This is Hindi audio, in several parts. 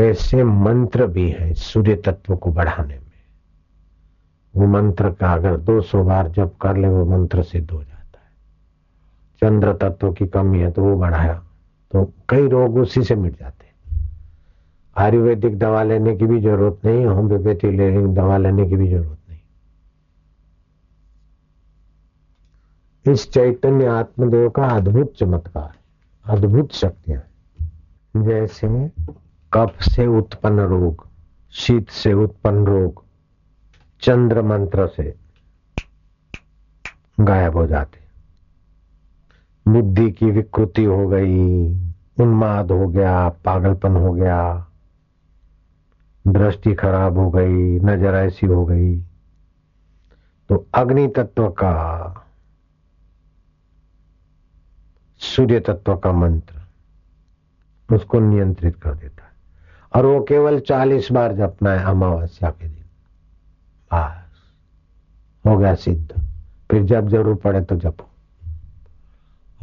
ऐसे मंत्र भी है सूर्य तत्व को बढ़ाने में। वो मंत्र का अगर 200 बार जब कर ले, वो मंत्र सिद्ध हो जाता है। चंद्र तत्व की कमी है तो वो बढ़ाया तो कई रोग उसी से मिट जाते आयुर्वेदिक दवा लेने की भी ज़रूरत नहीं, होम्योपैथी लेने दवा लेने की भी ज़रूरत नहीं। इस चैतन्य आत्मदेव का अद्भुत चमत्कार, अद्भुत शक्तियाँ जैसे कफ से उत्पन्न रोग, शीत से उत्पन्न रोग, चंद्र मंत्र से गायब हो जाते। बुद्धि की विकृति हो गई, उन्माद हो गया, पागलपन हो गया, दृष्टि खराब हो गई, नज़र ऐसी हो गई। तो अग्नि तत्व का, सूर्य तत्व का मंत्र उसको नियंत्रित कर देता है। और वो केवल चालीस बार जपना है अमावस्या के दिन। बस। हो गया सिद्ध। फिर जब ज़रूर पड़े तो जपो।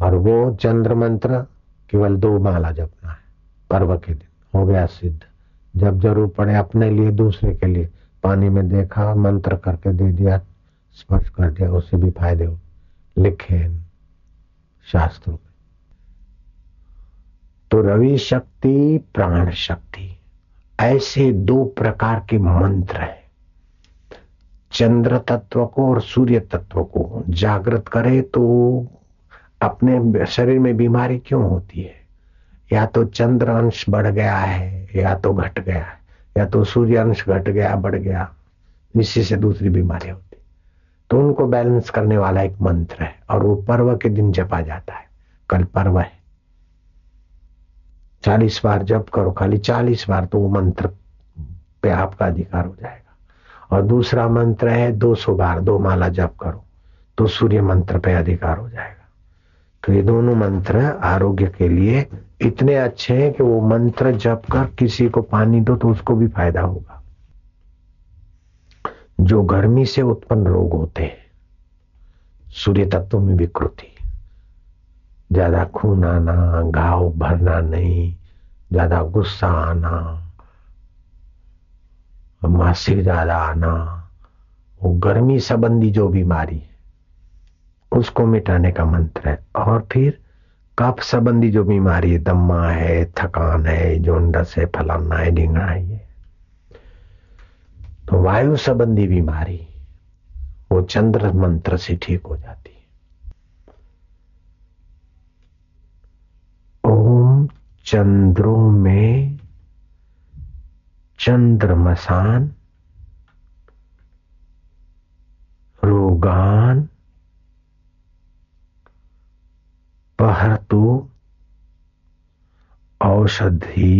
और वो चंद्र मंत्र केवल दो माला जपना है पर्व के दिन। हो गया सिद्ध। जब ज़रूर पड़े अपने लिए, दूसरे के लिए। पानी में देखा, मंत्र करके दे दिया, स्पर्श कर दिया उससे भी फ़ायदे हो। लिखे शास्त्रों। तो रवि शक्ति, प्राण शक्ति, ऐसे दो प्रकार के मंत्र हैं। चंद्र तत्व को और सूर्य तत्व को जागृत करे तो अपने शरीर में बीमारी क्यों होती है? या तो चंद्र अंश बढ़ गया है, या तो घट गया है, या तो सूर्य अंश घट गया, बढ़ गया, इसी से दूसरी बीमारी होती तो उनको बैलेंस करने वाला एक मंत्र है और वो पर्व के दिन जपा जाता है। कल पर्व है। चालीस बार जप करो, खाली चालीस बार तो वो मंत्र पे आपका अधिकार हो जाएगा। और दूसरा मंत्र है, दो सौ बार दो माला जप करो तो सूर्य मंत्र पे अधिकार हो जाएगा। तो ये दोनों मंत्र आरोग्य के लिए इतने अच्छे हैं कि वो मंत्र जप कर किसी को पानी दो तो उसको भी फ़ायदा होगा। जो गर्मी से उत्पन्न रोग होते हैं, सूर्य तत्व में विकृति ज़्यादा खून आना घाव भरना नहीं, ज़्यादा गुस्सा आना, मासिक ज़्यादा आना, वो गर्मी संबंधी जो बीमारी है, उसको मिटाने का मंत्र है। और फिर कफ संबंधी जो बीमारी है, दम्मा है, थकान है जोंडस है, फलाना है ढींगना है। ये तो वायु संबंधी बीमारी, वो चंद्र मंत्र से ठीक हो जाती है। चंद्रों में चंद्रमसान रोगान पहतु औषधि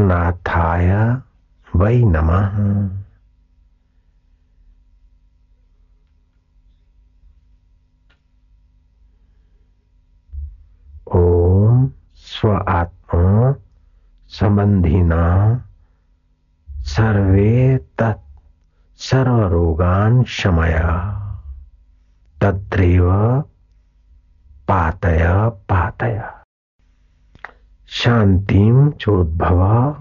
नाथाय वै नमः। संबंधिना सर्वे तत् सर्वरोगान शमय। तत्रैव पातय पातय। शांतिम चोद्भव,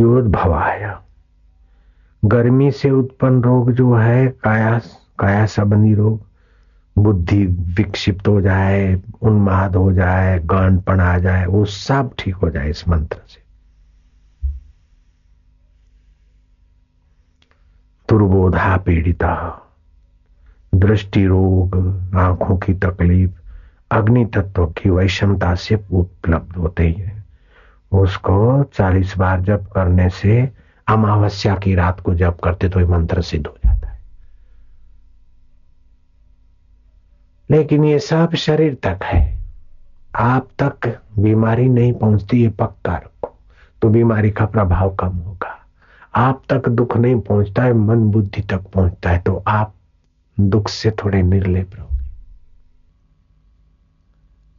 योद्भवाय। गर्मी से उत्पन्न रोग जो है, काया काया संबंधी रोग। बुद्धि विक्षिप्त हो जाए, उन्माद हो जाए गांडपन आ जाए, वो सब ठीक हो जाए इस मंत्र से। दुर्बोधा पीड़िता, दृष्टि रोग, आँखों की तकलीफ़, अग्नि तत्व की वैषमता से उपलब्ध होते हैं। उसको चालीस बार जप करने से अमावस्या की रात को जप करते तो ये मंत्र सिद्ध हो जाता है लेकिन ये सब शरीर तक है। आप तक बीमारी नहीं पहुँचती है पक्का रखो तो बीमारी का प्रभाव कम होगा। आप तक दुख नहीं पहुँचता है, मन बुद्धि तक पहुँचता है तो आप दुख से थोड़े निर्लेप रहोगे।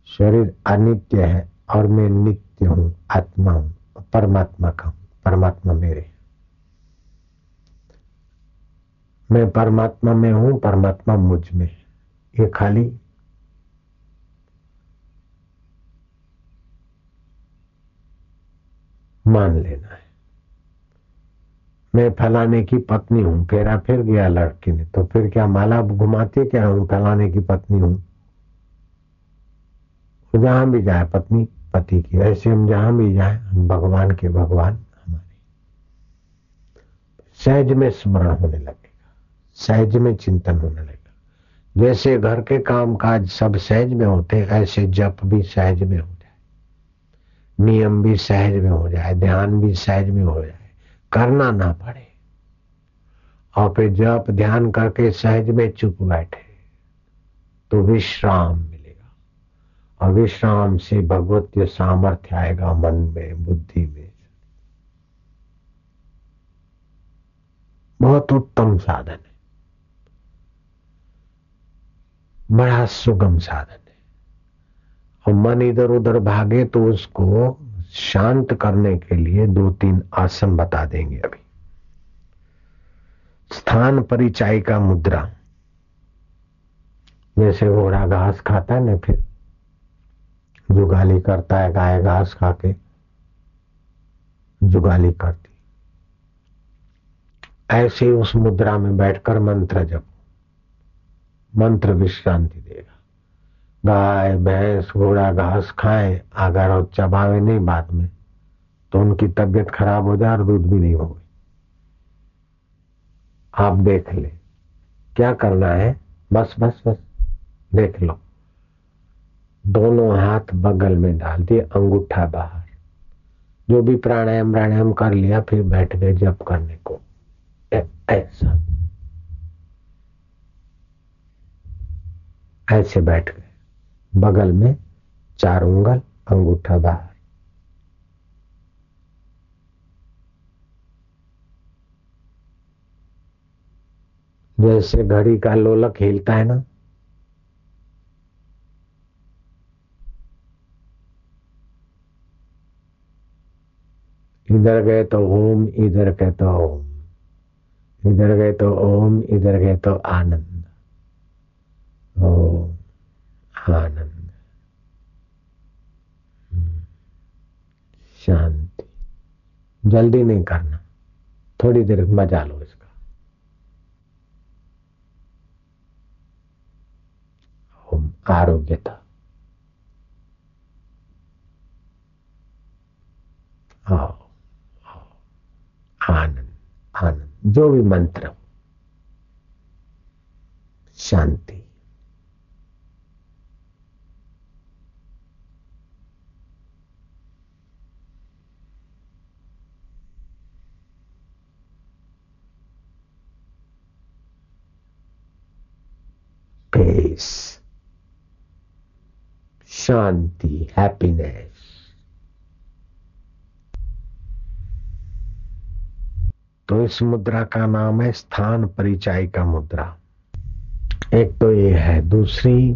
शरीर अनित्य है और मैं नित्य हूँ, आत्मा हूँ, परमात्मा का हूँ, परमात्मा मेरे। मैं परमात्मा में हूँ, परमात्मा मुझमें। ये खाली। मान लेना है। मैं फलाने की पत्नी हूँ फेरा फिर गया लड़की ने तो फिर क्या माला घुमाती क्या हूँ फलाने की पत्नी हूँ? जहाँ भी जाए, पत्नी, पति की, ऐसे हम जहाँ भी जाए हम भगवान के भगवान हमारे। सहज में स्मरण होने लगेगा, सहज में चिंतन होने लगेगा। जैसे घर के काम काज सब सहज में होते, ऐसे जप भी सहज में हो जाए। नियम भी सहज में हो जाए, ध्यान भी सहज में हो जाए, करना ना पड़े। और फिर जप ध्यान करके सहज में चुप बैठे तो विश्राम मिलेगा। और विश्राम से भगवत सामर्थ्य आएगा मन में, बुद्धि में। बहुत उत्तम साधन है। बड़ा सुगम साधन है। और मन इधर उधर भागे तो उसको शांत करने के लिए दो तीन आसन बता देंगे अभी। स्थान परिचाई का मुद्रा। जैसे घोड़ा घास खाता है ना फिर, जुगाली करता है गाय घास खा के जुगाली करती। ऐसे उस मुद्रा में बैठकर मंत्र जप। मंत्र विश्रांति देगा। गाय, भैंस, घोड़ा, घास खाए अगर और चबावे नहीं बाद में तो उनकी तबीयत खराब हो जाए और दूध भी नहीं होगी। आप देख ले, क्या करना है? बस बस बस, देख लो। दोनों हाथ बगल में डाल दिए, अंगूठा बाहर। जो भी प्राणायाम प्राणायाम कर लिया, फिर बैठ गए जप करने को। ऐसा। ऐसे बैठ गए। बगल में चार उंगल, अंगूठा बाहर। जैसे घड़ी का लोलक हिलता है ना। इधर गए तो ओम, इधर गए तो ओम। इधर गए तो ओम, इधर गए तो आनंद। आनंद। शांति। जल्दी नहीं करना। थोड़ी देर मज़ा लो इसका। ओम आरोग्यता आओ आनंद आनंद। जो भी मंत्र शांति। Peace, शांति हैप्पीनेस तो इस मुद्रा का नाम है स्थान परिचय का मुद्रा। एक तो ये है दूसरी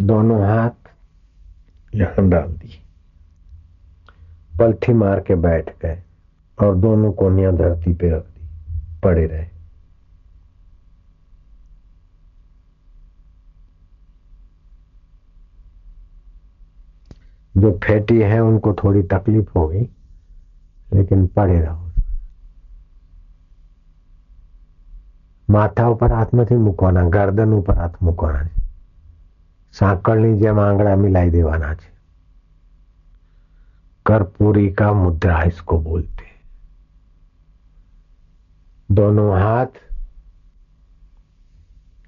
दोनों हाथ यहाँ डाल दी पलथी मार के बैठ गए और दोनों कोनिया धरती पे रख दी पड़े रहे। जो फैटी है उनको थोड़ी तकलीफ होगी लेकिन पड़े रहो માથા ઉપર હાથ નથી મૂકવાના ગરદન ઉપર હાથ મૂકવાના છે સાંકળની જેમ આંગળા મિલાઈ દેવાના છે कर्पूरी का मुद्रा इसको बोलते दोनों हाथ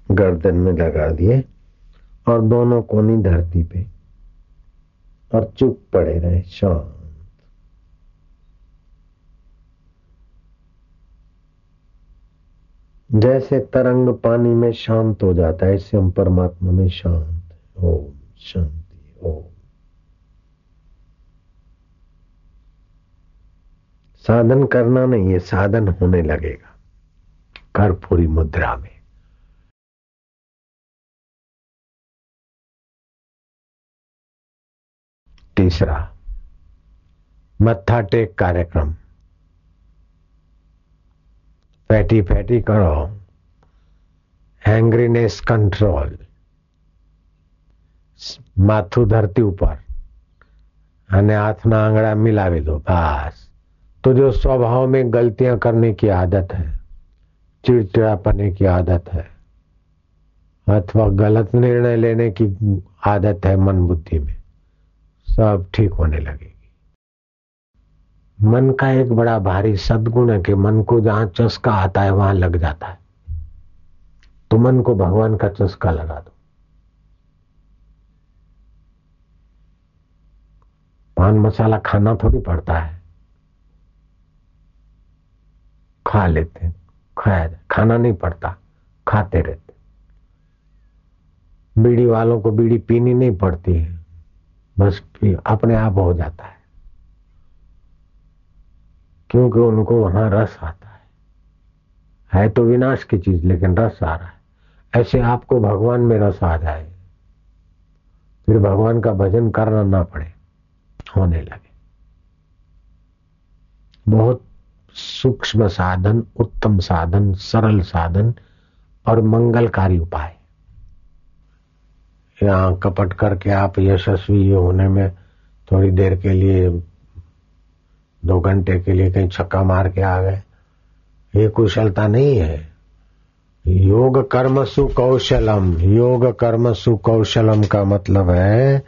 गर्दन में लगा दिए और दोनों कोनी धरती पे और चुप पड़े रहे, शांत। जैसे तरंग पानी में शांत हो जाता है ऐसे हम परमात्मा में शांत ओम शांति, ओम। साधन करना नहीं है, साधन होने लगेगा। कर्पूरी मुद्रा में। तीसरा मत्था टेक कार्यक्रम फैटी फैटी करो हैंग्रीनेस कंट्रोल माथु धरती ઉપર અને હાથના આંગળા મિલાવી દો બસ तो जो स्वभाव में गलतियां करने की आदत है चिड़चिड़ापने की आदत है अथवा गलत निर्णय लेने की आदत है मन बुद्धि में सब ठीक होने लगेगी। मन का एक बड़ा भारी सदगुण है कि मन को जहाँ चस्का आता है, वहाँ लग जाता है। तो मन को भगवान का चस्का लगा दो। पान मसाला खाना थोड़ी पड़ता है। खा लेते हैं, खाया खाना नहीं पड़ता, खाते रहते बीड़ी वालों को बीड़ी पीनी नहीं पड़ती है। बस अपने आप हो जाता है। क्योंकि उनको वहाँ रस आता है। है तो विनाश की चीज़, लेकिन रस आ रहा है। ऐसे आपको भगवान में रस आ जाए, फिर भगवान का भजन करना ना पड़े, होने लगे। बहुत सूक्ष्म साधन, उत्तम साधन, सरल साधन और मंगलकारी उपाय। यहाँ कपट करके आप यशस्वी होने में थोड़ी देर के लिए, दो घंटे के लिए कहीं छक्का मार के आ गए। ये कुशलता नहीं है। योग कर्म सुकौशलम। योग कर्म सुकौशलम का मतलब है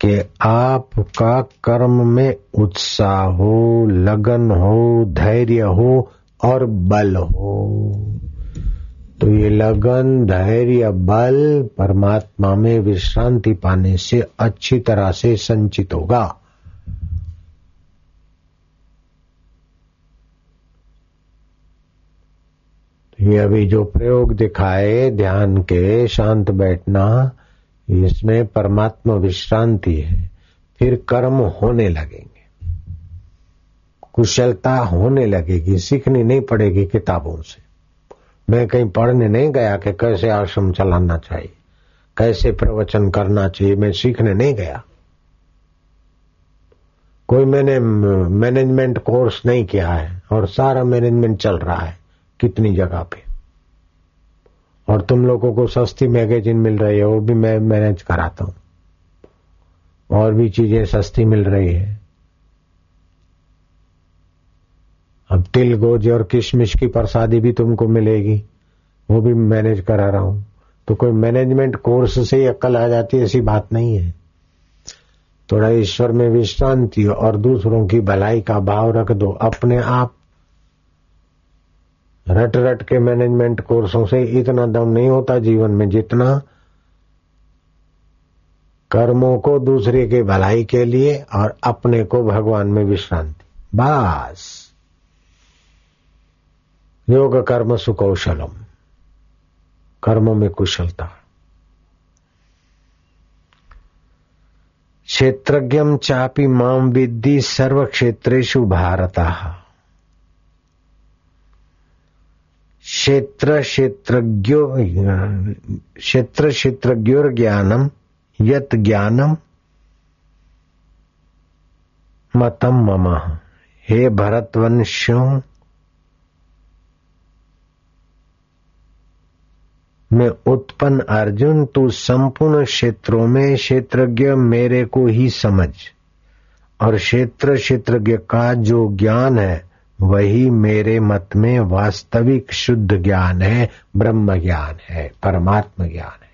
कि आपका कर्म में उत्साह हो, लगन हो, धैर्य हो और बल हो। तो ये लगन, धैर्य, बल परमात्मा में विश्रांति पाने से अच्छी तरह से संचित होगा। ये अभी जो प्रयोग दिखाए, ध्यान के, शांत बैठना इसमें परमात्मा विश्रांति है। फिर कर्म होने लगेंगे। कुशलता होने लगेगी, सीखनी नहीं पड़ेगी किताबों से। मैं कहीं पढ़ने नहीं गया कि कैसे आश्रम चलाना चाहिए, कैसे प्रवचन करना चाहिए, मैं सीखने नहीं गया। कोई मैंने, मैनेजमेंट कोर्स नहीं किया है और सारा मैनेजमेंट चल रहा है, कितनी जगह पे। और तुम लोगों को सस्ती मैगजीन मिल रही है, वो भी मैं मैनेज कराता हूँ। और भी चीज़ें सस्ती मिल रही है। अब तिल गोज और किशमिश की प्रसादी भी तुमको मिलेगी। वो भी मैनेज करा रहा हूँ। तो कोई मैनेजमेंट कोर्स से ही अक्ल आ जाती ऐसी बात नहीं है। थोड़ा ईश्वर में विश्रांति और दूसरों की भलाई का भाव रख दो, अपने आप। रट रट के मैनेजमेंट कोर्सों से इतना दम नहीं होता जीवन में जितना कर्मों को दूसरे के भलाई के लिए और अपने को भगवान में विश्रांति। बस। योग कर्म सुकौशलम कर्मों में कुशलता क्षेत्रज्ञम चापी माम विद्धि सर्व क्षेत्रेशु भारता। क्षेत्र क्षेत्रज्ञो क्षेत्र क्षेत्रज्ञोर ज्ञानम यत ज्ञानम मतम मम। हे भरतवंशों में उत्पन्न अर्जुन, तू संपूर्ण क्षेत्रों में क्षेत्रज्ञ मेरे को ही समझ। और क्षेत्र, क्षेत्रज्ञ का जो ज्ञान है, वही मेरे मत में वास्तविक शुद्ध ज्ञान है, ब्रह्म ज्ञान है, परमात्म ज्ञान है।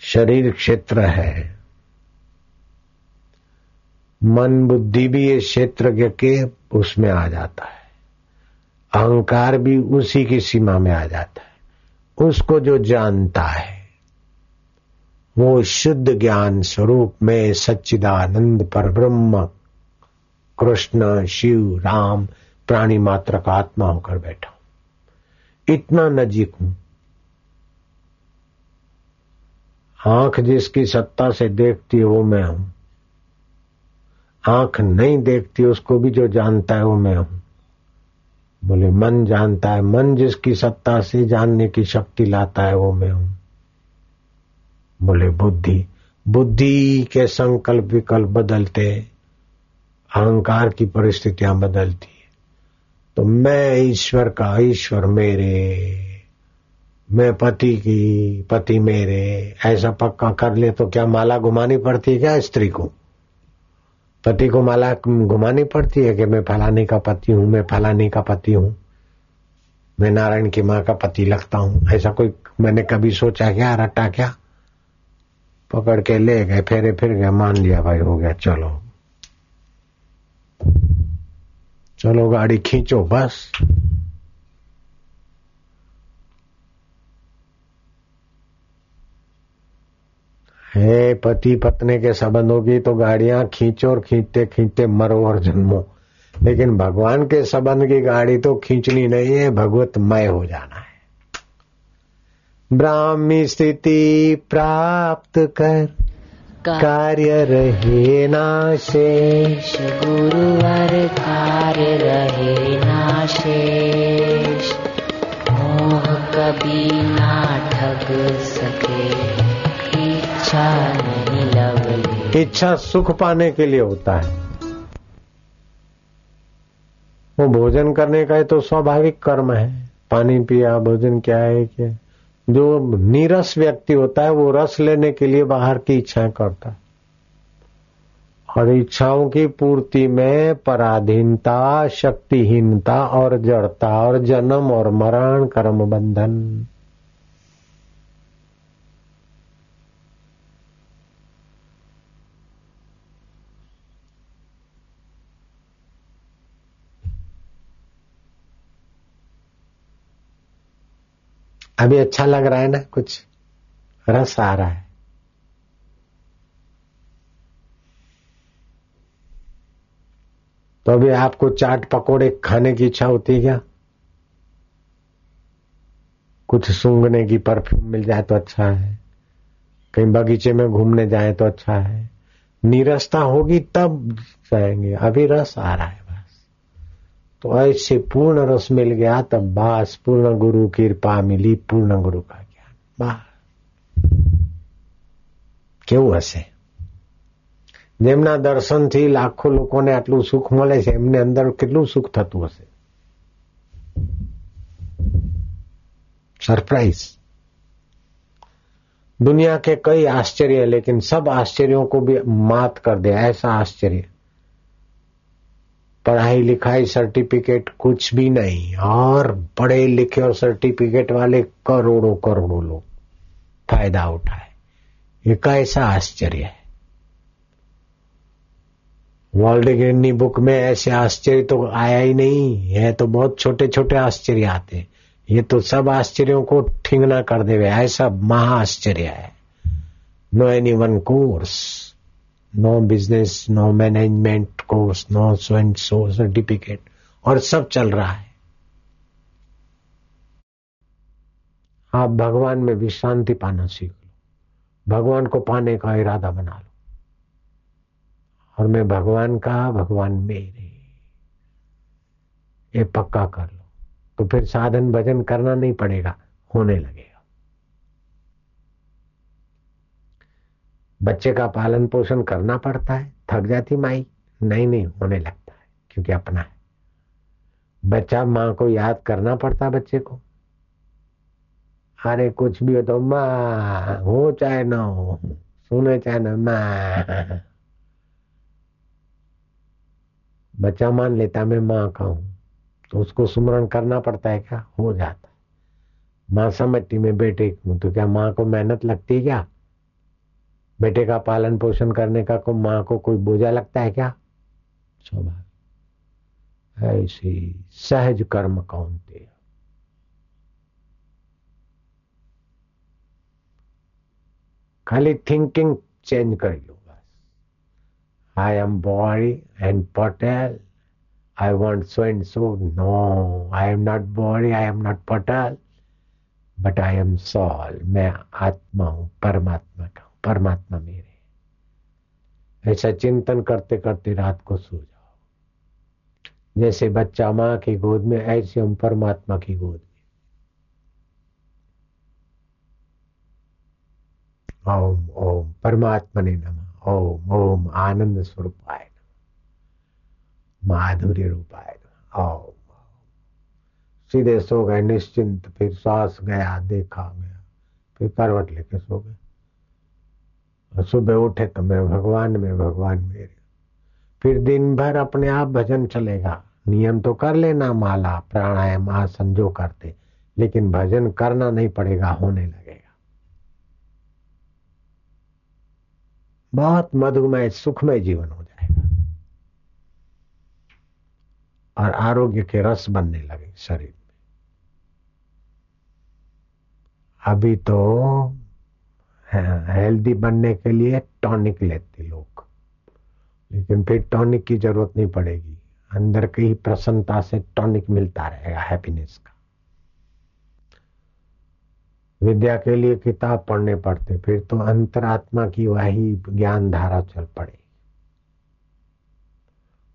शरीर क्षेत्र है। मन बुद्धि भी ये क्षेत्र के उसमें आ जाता है। अहंकार भी उसी की सीमा में आ जाता है। उसको जो जानता है, वो शुद्ध ज्ञान स्वरूप में सच्चिदानंद पर ब्रह्म, कृष्ण, शिव, राम, प्राणी मात्र का आत्मा होकर बैठा हूँ। इतना नजीक हूँ। आँख जिसकी सत्ता से देखती है वो मैं हूँ। आँख नहीं देखती उसको भी जो जानता है वो मैं हूँ। बोले, मन जानता है, मन जिसकी सत्ता से जानने की शक्ति लाता है, वो मैं हूँ। बोले, बुद्धि बुद्धि के संकल्प विकल्प बदलते, अहंकार की परिस्थितियाँ बदलती है। तो मैं ईश्वर का ईश्वर मेरे, मैं पति की पति मेरे, ऐसा पक्का कर ले तो क्या माला घुमानी पड़ती है क्या स्त्री को? पति को माला घुमानी पड़ती है कि मैं फलाने का पति हूँ, मैं फलाने का पति हूँ। मैं नारायण की माँ का पति लगता हूँ। ऐसा कोई मैंने कभी सोचा क्या, रटा क्या? पकड़ के ले गए, फेरे फिर गए, मान लिया भाई, हो गया, चलो। चलो गाड़ी खींचो, बस। है पति पत्नी के संबंधों की तो गाड़ियाँ खींचो और खींचते खींचते मरो और जन्मो। लेकिन भगवान के संबंध की गाड़ी तो खींचनी नहीं है भगवतमय हो जाना है। ब्राह्मी स्थिति प्राप्त कर कार्य रहे नाशेष गुरुवर कार्य रहे नाशेष मोह कभी ना ठग सके। इच्छा नहीं लवली इच्छा सुख पाने के लिए होता है। वो भोजन करने का ही तो स्वाभाविक कर्म है। पानी पिया, भोजन क्या है। क्या जो नीरस व्यक्ति होता है, वो रस लेने के लिए बाहर की इच्छाएँ करता है। और इच्छाओं की पूर्ति में पराधीनता, शक्तिहीनता और जड़ता और जन्म और मरण, कर्म बंधन। अभी अच्छा लग रहा है ना, कुछ रस आ रहा है। तो अभी आपको चाट पकोड़े खाने की इच्छा होती है क्या? कुछ सूंघने की परफ्यूम मिल जाए तो अच्छा है। कहीं बगीचे में घूमने जाए तो अच्छा है। नीरसता होगी तब जाएँगे। अभी रस आ रहा है। तो ऐसे पूर्ण रस मिल गया तब बस पूर्ण गुरु की कृपा मिली पूर्ण गुरु का ज्ञान बस કેવું હશે જેમના દર્શનથી લાખો લોકોને આટલું સુખ મળે છે એમને અંદર કેટલું સુખ થતું હશે सरप्राइज दुनिया के कई आश्चर्य है लेकिन सब आश्चर्यों को भी मात कर दे ऐसा आश्चर्य पढ़ाई लिखाई सर्टिफिकेट कुछ भी नहीं, और पढ़े लिखे और सर्टिफिकेट वाले करोड़ों करोड़ों लोग फ़ायदा उठाए। ये कैसा आश्चर्य है। वर्ल्ड गिरनी बुक में ऐसे आश्चर्य तो आया ही नहीं है तो बहुत छोटे छोटे आश्चर्य आते ये तो सब आश्चर्यों को ठिंगना कर देवे, ऐसा महा आश्चर्य है। No any one course no business no management course no so and so certificate और सब चल रहा है। आप भगवान में विश्रांति पाना सीख लो। भगवान को पाने का इरादा बना लो। और मैं भगवान का, भगवान मेरे। ये पक्का कर लो। तो फिर साधन भजन करना नहीं पड़ेगा। होने लगेगा। बच्चे का पालन पोषण करना पड़ता है, थक जाती माई, नहीं नहीं, होने लगता है, क्योंकि अपना है। बच्चा माँ को याद करना पड़ता बच्चे को। अरे, कुछ भी हो तो माँ, हो चाहे ना हो, सुने चाहे ना, माँ। बच्चा मान लेता मैं माँ का हूँ तो उसको सुमरण करना पड़ता है क्या? हो जाता है। माँ समझती, मैं बेटे हूँ तो क्या माँ को मेहनत लगती है क्या? बेटे का पालन पोषण करने का को माँ को कोई बोझा लगता है क्या? स्वाभाविक ऐसी सहज कर्म कौन थे खाली थिंकिंग चेंज कर लो बस। I am body and Patel I want so and so. No, I am not body, I am not patal, but I am soul. मैं आत्मा हूँ परमात्मा का। परमात्मा मेरे। ऐसा चिंतन करते करते रात को सो जाओ। जैसे बच्चा माँ की गोद में, ऐसे हम परमात्मा की गोद में। ओम ओम परमात्मा ने नम। ओम ओम, आनंद स्वरूपाय माधुर्य रूपाय ओम सीधे सो गए, निश्चिंत, फिर श्वास गया, देखा गया, फिर करवट लेके सो गए। सुबह उठे तो मैं भगवान में, भगवान मेरे। फिर दिन भर अपने आप भजन चलेगा। नियम तो कर लेना माला, प्राणायाम, आसन जो करते, लेकिन भजन करना नहीं पड़ेगा, होने लगेगा। बहुत मधुमय सुखमय जीवन हो जाएगा। और आरोग्य के रस बनने लगे शरीर में। अभी तो हेल्दी बनने के लिए टॉनिक लेते लोग। लेकिन फिर टॉनिक की ज़रूरत नहीं पड़ेगी। अंदर की प्रसन्नता से टॉनिक मिलता रहेगा हैप्पीनेस का। विद्या के लिए किताब पढ़ने पड़ते, फिर तो अंतरात्मा की वही ज्ञान धारा चल पड़े।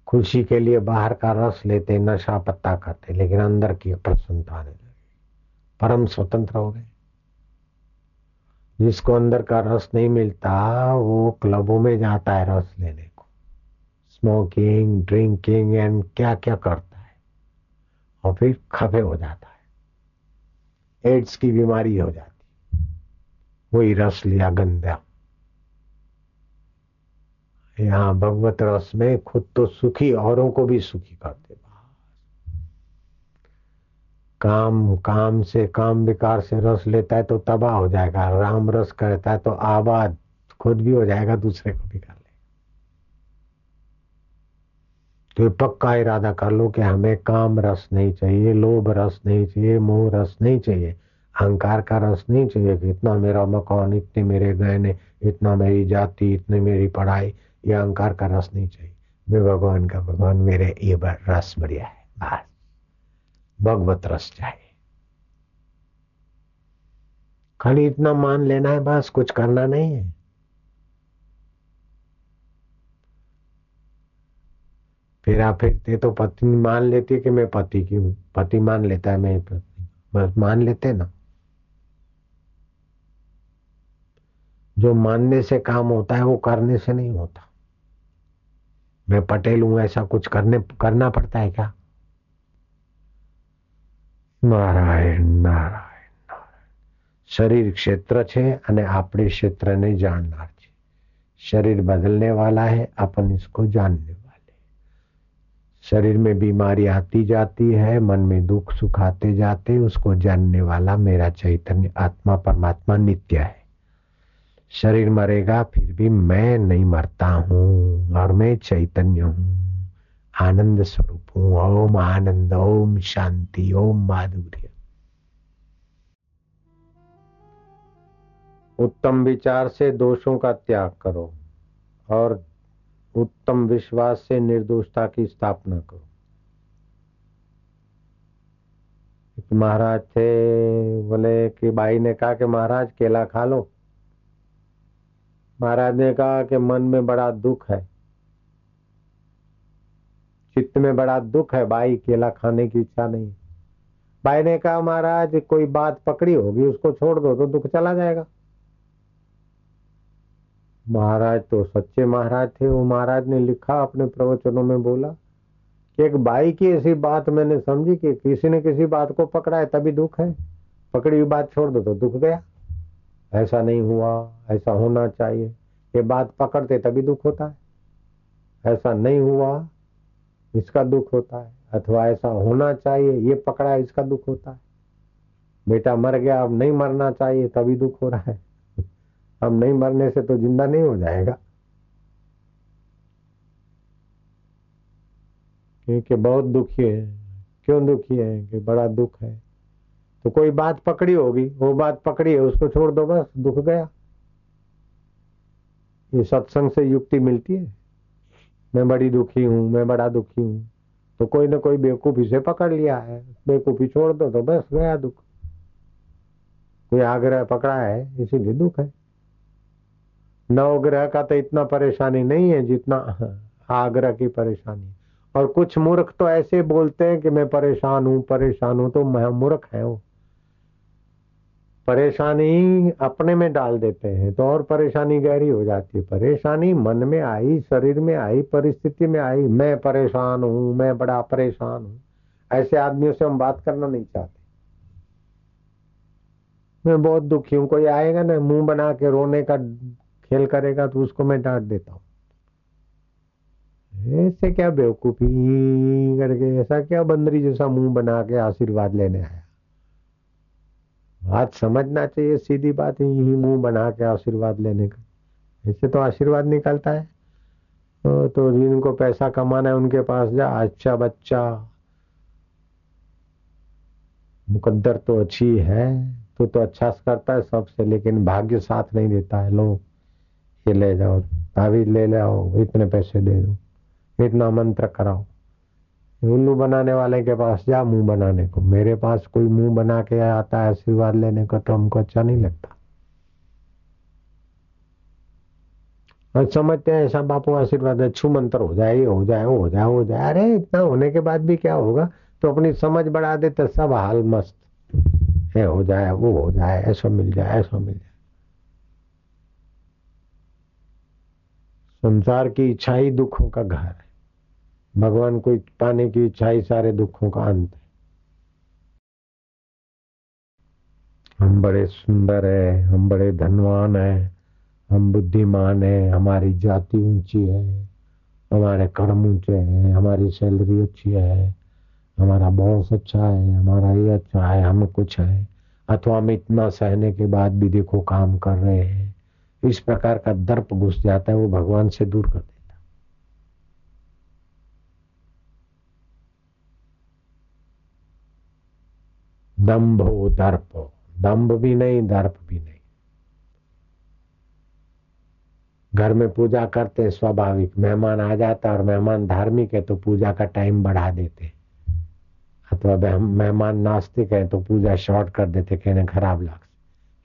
खुशी के लिए बाहर का रस लेते, नशा पत्ता करते लेकिन अंदर की प्रसन्नता लगी परम स्वतंत्र हो गए। जिसको अंदर का रस नहीं मिलता, वो क्लबों में जाता है रस लेने को। स्मोकिंग ड्रिंकिंग एंड क्या क्या करता है। और फिर खफे हो जाता है। एड्स की बीमारी हो जाती वही रस लिया गंदा। यहाँ भगवत रस में खुद तो सुखी औरों को भी सुखी करते काम काम से, काम विकार से रस लेता है तो तबाह हो जाएगा। राम रस करता है तो आबाद खुद भी हो जाएगा, दूसरे को भी कर ले तो पक्का इरादा कर लो कि हमें काम रस नहीं चाहिए, लोभ रस नहीं चाहिए, मोह रस नहीं चाहिए, अहंकार का रस नहीं चाहिए कि इतना मेरा मकान, इतने मेरे गहने, इतना मेरी जाति, इतनी मेरी पढ़ाई, ये अहंकार का रस नहीं चाहिए। मैं भगवान का भगवान, मेरे ये रस बढ़िया है। बस। भगवत रस चाहिए खाली इतना मान लेना है बस, कुछ करना नहीं है। फिर फिरते तो पत्नी मान लेती है कि मैं पति की हूँ। पति मान लेता है, मैं पत्नी। बस मान लेते ना। जो मानने से काम होता है, वो करने से नहीं होता। मैं पटेल हूँ, ऐसा कुछ करने, करना पड़ता है क्या? शरीर क्षेत्र નારાયણ શરીર ક્ષેત્ર છે અને આપણે ક્ષેત્રને शरीर बदलने वाला है, अपन इसको जानने वाले शरीर में बीमारी आती जाती है, मन में दुख सुख आते जाते, उसको जानने वाला मेरा चैतन्य, आत्मा, परमात्मा, नित्य है। शरीर मरेगा, फिर भी मैं नहीं मरता हूँ, और मैं चैतन्य हूँ। आनंद स्वरूप हूँ ओम आनंद, ओम शांति, ओम माधुर्य। उत्तम विचार से दोषों का त्याग करो और उत्तम विश्वास से निर्दोषता की स्थापना करो। महाराज थे, बोले कि बाई ने कहा कि महाराज केला खा लो। महाराज ने कहा कि मन में बड़ा दुख है। चित्त में बड़ा दुख है भाई केला खाने की इच्छा नहीं। भाई ने कहा, महाराज, कोई बात पकड़ी होगी, उसको छोड़ दो तो दुख चला जाएगा। महाराज तो सच्चे महाराज थे। वो महाराज ने लिखा अपने प्रवचनों में बोला कि एक भाई की ऐसी बात मैंने समझी कि किसी ने किसी बात को पकड़ा है, तभी दुख है। पकड़ी हुई बात छोड़ दो तो दुख गया। ऐसा नहीं हुआ, ऐसा होना चाहिए। ये बात पकड़ते, तभी दुख होता है। ऐसा नहीं हुआ इसका दुख होता है, अथवा ऐसा होना चाहिए, ये पकड़ा है इसका दुख होता है। बेटा मर गया, अब नहीं मरना चाहिए, तभी दुख हो रहा है। अब नहीं मरने से तो ज़िंदा नहीं हो जाएगा। क्योंकि बहुत दुखी है। क्यों दुखी है? कि बड़ा दुख है। तो कोई बात पकड़ी होगी, वो बात पकड़ी है, उसको छोड़ दो बस, दुख गया। ये सत्संग से युक्ति मिलती है। मैं बड़ी दुखी हूँ, मैं बड़ा दुखी हूँ। तो कोई ना कोई बेवकूफ़ी से पकड़ लिया है। बेवकूफ़ी छोड़ दो तो बस, गया दुख। कोई आग्रह पकड़ा है, इसीलिए दुख है। नवग्रह का तो इतना परेशानी नहीं है जितना आग्रह की परेशानी। और कुछ मूर्ख तो ऐसे बोलते हैं कि मैं परेशान हूँ परेशान हूँ तो मैं मूर्ख है वो। परेशानी अपने में डाल देते हैं तो और परेशानी गहरी हो जाती है। परेशानी मन में आई, शरीर में आई, परिस्थिति में आई, मैं परेशान हूँ, मैं बड़ा परेशान हूँ। ऐसे आदमियों से हम बात करना नहीं चाहते। मैं बहुत दुखी हूँ, कोई आएगा ना, मुँह बना के रोने का खेल करेगा तो उसको मैं डांट देता हूँ। ऐसे क्या बेवकूफ़ी करके, ऐसा क्या बंदरी जैसा मुँह बना के आशीर्वाद लेने आया? बात समझना चाहिए सीधी बात यही मुँह बना के आशीर्वाद लेने का। ऐसे तो आशीर्वाद निकलता है। तो, जिनको पैसा कमाना है उनके पास जा अच्छा बच्चा। मुकद्दर तो अच्छी है तो तो अच्छा करता है सबसे लेकिन भाग्य साथ नहीं देता है। लो ये ले जाओ तावीज ले जाओ इतने पैसे दे दो इतना मंत्र कराओ। उल्लू बनाने वाले के पास जा मुँह बनाने को। मेरे पास कोई मुँह बना के आता है आशीर्वाद लेने को तो हमको अच्छा नहीं लगता। और समझते हैं, ऐसा बापू आशीर्वाद अच्छू मंत्र हो जाए, ये हो जाए, वो हो जाए हो जाए। अरे, इतना होने के बाद भी क्या होगा? तो अपनी समझ बढ़ा दे तो सब हाल मस्त। है हो जाए, वो हो जाए, ऐसा मिल जाए, ऐसा मिल जाए। संसार की इच्छा ही दुखों का घर है। भगवान को पाने की इच्छा ही सारे दुखों का अंत है। हम बड़े सुंदर है, हम बड़े धनवान है, हम बुद्धिमान है, हमारी जाति ऊँची है, हमारे कर्म ऊँचे हैं, हमारी सैलरी अच्छी है, हमारा बॉस अच्छा है, हमारा ये अच्छा है, हम कुछ है। अथवा हम इतना सहने के बाद भी देखो काम कर रहे हैं। इस प्रकार का दर्प घुस जाता है, वो भगवान से दूर कर देता दम्भ हो दर्प दम्भ भी नहीं, दर्प भी नहीं। घर में पूजा करते स्वाभाविक। मेहमान आ जाता और मेहमान धार्मिक है तो पूजा का टाइम बढ़ा देते अथवा मेहमान नास्तिक है तो पूजा शॉर्ट कर देते कहने खराब लग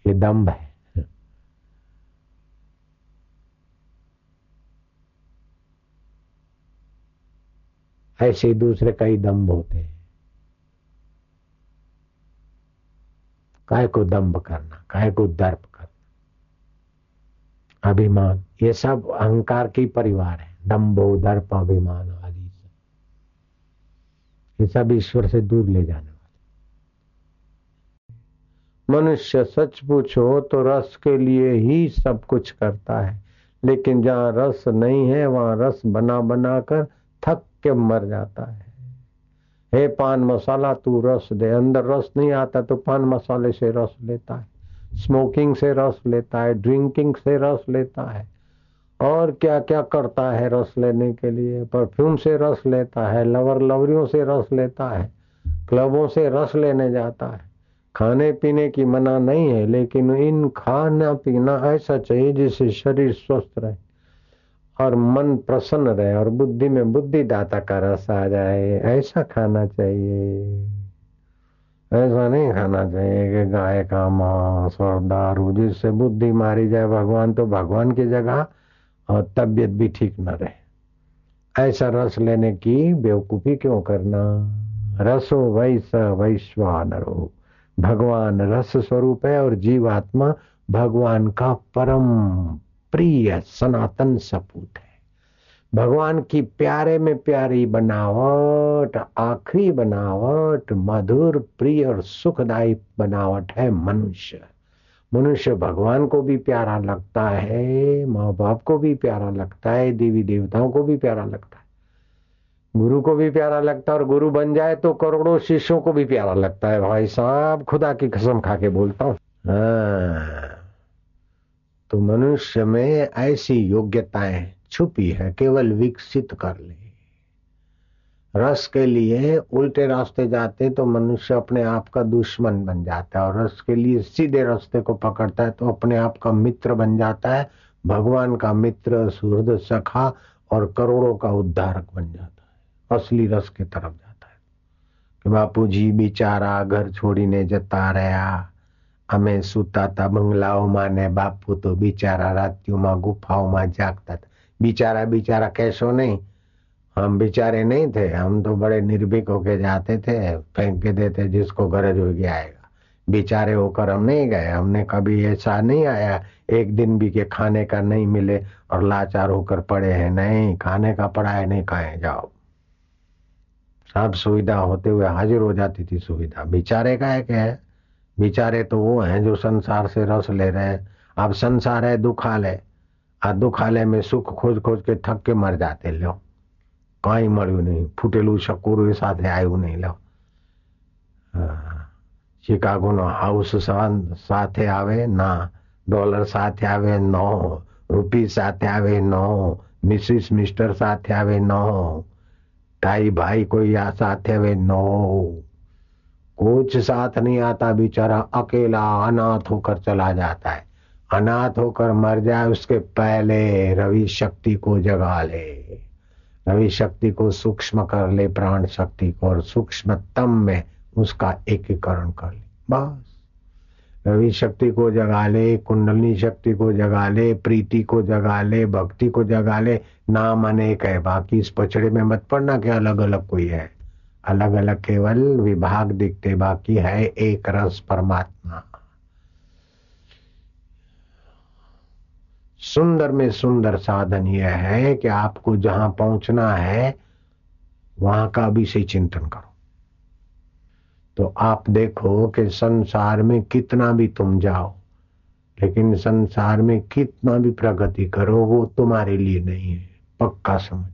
ये दम्भ है। ऐसे ही दूसरे कई दम्भ होते हैं। काय को दम्भ करना काय को दर्प करना। अभिमान, ये सब अहंकार की परिवार है। दम्भो, दर्प, अभिमान आदि ये सब ईश्वर से दूर ले जाने वाले। मनुष्य सच पूछो तो रस के लिए ही सब कुछ करता है। लेकिन जहाँ रस नहीं है, वहाँ रस बना बना कर थक के मर जाता है। हे पान मसाला, तू रस दे। अंदर रस नहीं आता तो पान मसाले से रस लेता है। स्मोकिंग से रस लेता है ड्रिंकिंग से रस लेता है। और क्या क्या करता है रस लेने के लिए? परफ्यूम से रस लेता है लवर लवरियों से रस लेता है क्लबों से रस लेने जाता है। खाने पीने की मना नहीं है, लेकिन इन खाना पीना ऐसा चाहिए जिससे शरीर स्वस्थ रहे। और मन प्रसन्न रहे और बुद्धि में बुद्धि दाता का रस आ जाए, ऐसा खाना चाहिए। ऐसा नहीं खाना चाहिए कि गाय का मांस और दारू, जिससे बुद्धि मारी जाए भगवान तो भगवान की जगह और तबियत भी ठीक न रहे। ऐसा रस लेने की बेवकूफ़ी क्यों करना? रसो वैस वैश्वानरो। भगवान रस स्वरूप है और जीवात्मा भगवान का परम प्रिय सनातन सपूत है। भगवान की प्यारे में प्यारी बनावट, आखिरी बनावट, मधुर, प्रिय और सुखदायी बनावट है मनुष्य। मनुष्य भगवान को भी प्यारा लगता है माँ बाप को भी प्यारा लगता है देवी देवताओं को भी प्यारा लगता है। गुरु को भी प्यारा लगता है और गुरु बन जाए तो करोड़ों शिष्यों को भी प्यारा लगता है। भाई साहब, खुदा की कसम खा के बोलता हूँ। हाँ। तो मनुष्य में ऐसी योग्यताएँ छुपी है, केवल विकसित कर ले। रस के लिए उल्टे रास्ते जाते तो मनुष्य अपने आप का दुश्मन बन जाता है, और रस के लिए सीधे रास्ते को पकड़ता है तो अपने आप का मित्र बन जाता है, भगवान का मित्र, सुहृद, सखा और करोड़ों का उद्धारक बन जाता है, असली रस की तरफ़ जाता है। कि बापू जी बेचारा, घर छोड़ी छोड़ीने जता रहा। અમે સૂતા હતા બંગલાઓમાં ને બાપુ તો બિચારા રાત્યુમાં ગુફાઓમાં जागता था बिचारा बिचारा कैसो नहीं हम बेचारे नहीं थे हम तो बड़े निर्भीक होके जाते थे फेंक के देते जिसको गरज हो गया आएगा बेचारे होकर हम नहीं गए हमने कभी ऐसा नहीं आया एक दिन भी के खाने का नहीं मिले और लाचार होकर पड़े हैं नहीं खाने का पड़ा है नहीं खाए जाओ सब सुविधा होते हुए हाजिर हो जाती थी सुविधा बेचारे का है क्या है बेचारे तो वो हैं जो संसार से रस ले रहे हैं अब संसार है दुखालय आ दुखालय में सुख खोज खोज के थक के मर जाते लो कहीं मरू नहीं फूटेलू शकूर साथ आयु नहीं लो શિકાગો નો હાઉસ સાથે આવે ના ડોલર સાથે આવે નો રૂપી સાથે આવે નો મિસિસ મિસ્ટર સાથે આવે નો ताई भाई कोई या साथ है नो कुछ साथ नहीं आता बेचारा, अकेला अनाथ होकर चला जाता है। अनाथ होकर मर जाए, उसके पहले रवि शक्ति को जगा ले। रवि शक्ति को सूक्ष्म कर ले, प्राण शक्ति को, और सूक्ष्मतम में उसका एकीकरण कर ले। बस। रवि शक्ति को जगा ले, कुंडलनी शक्ति को जगा ले, प्रीति को जगा ले, भक्ति को जगा ले, नाम अनेक है, बाकी इस पचड़े में मत पड़ना क्या अलग अलग कोई है। अलग अलग केवल विभाग दिखते, बाकी है एक रस परमात्मा। सुंदर में सुंदर साधन यह है कि आपको जहाँ पहुँचना है, वहाँ का भी से चिंतन करो। तो आप देखो कि संसार में कितना भी तुम जाओ, लेकिन संसार में कितना भी प्रगति करो, वो तुम्हारे लिए नहीं है, पक्का समझ।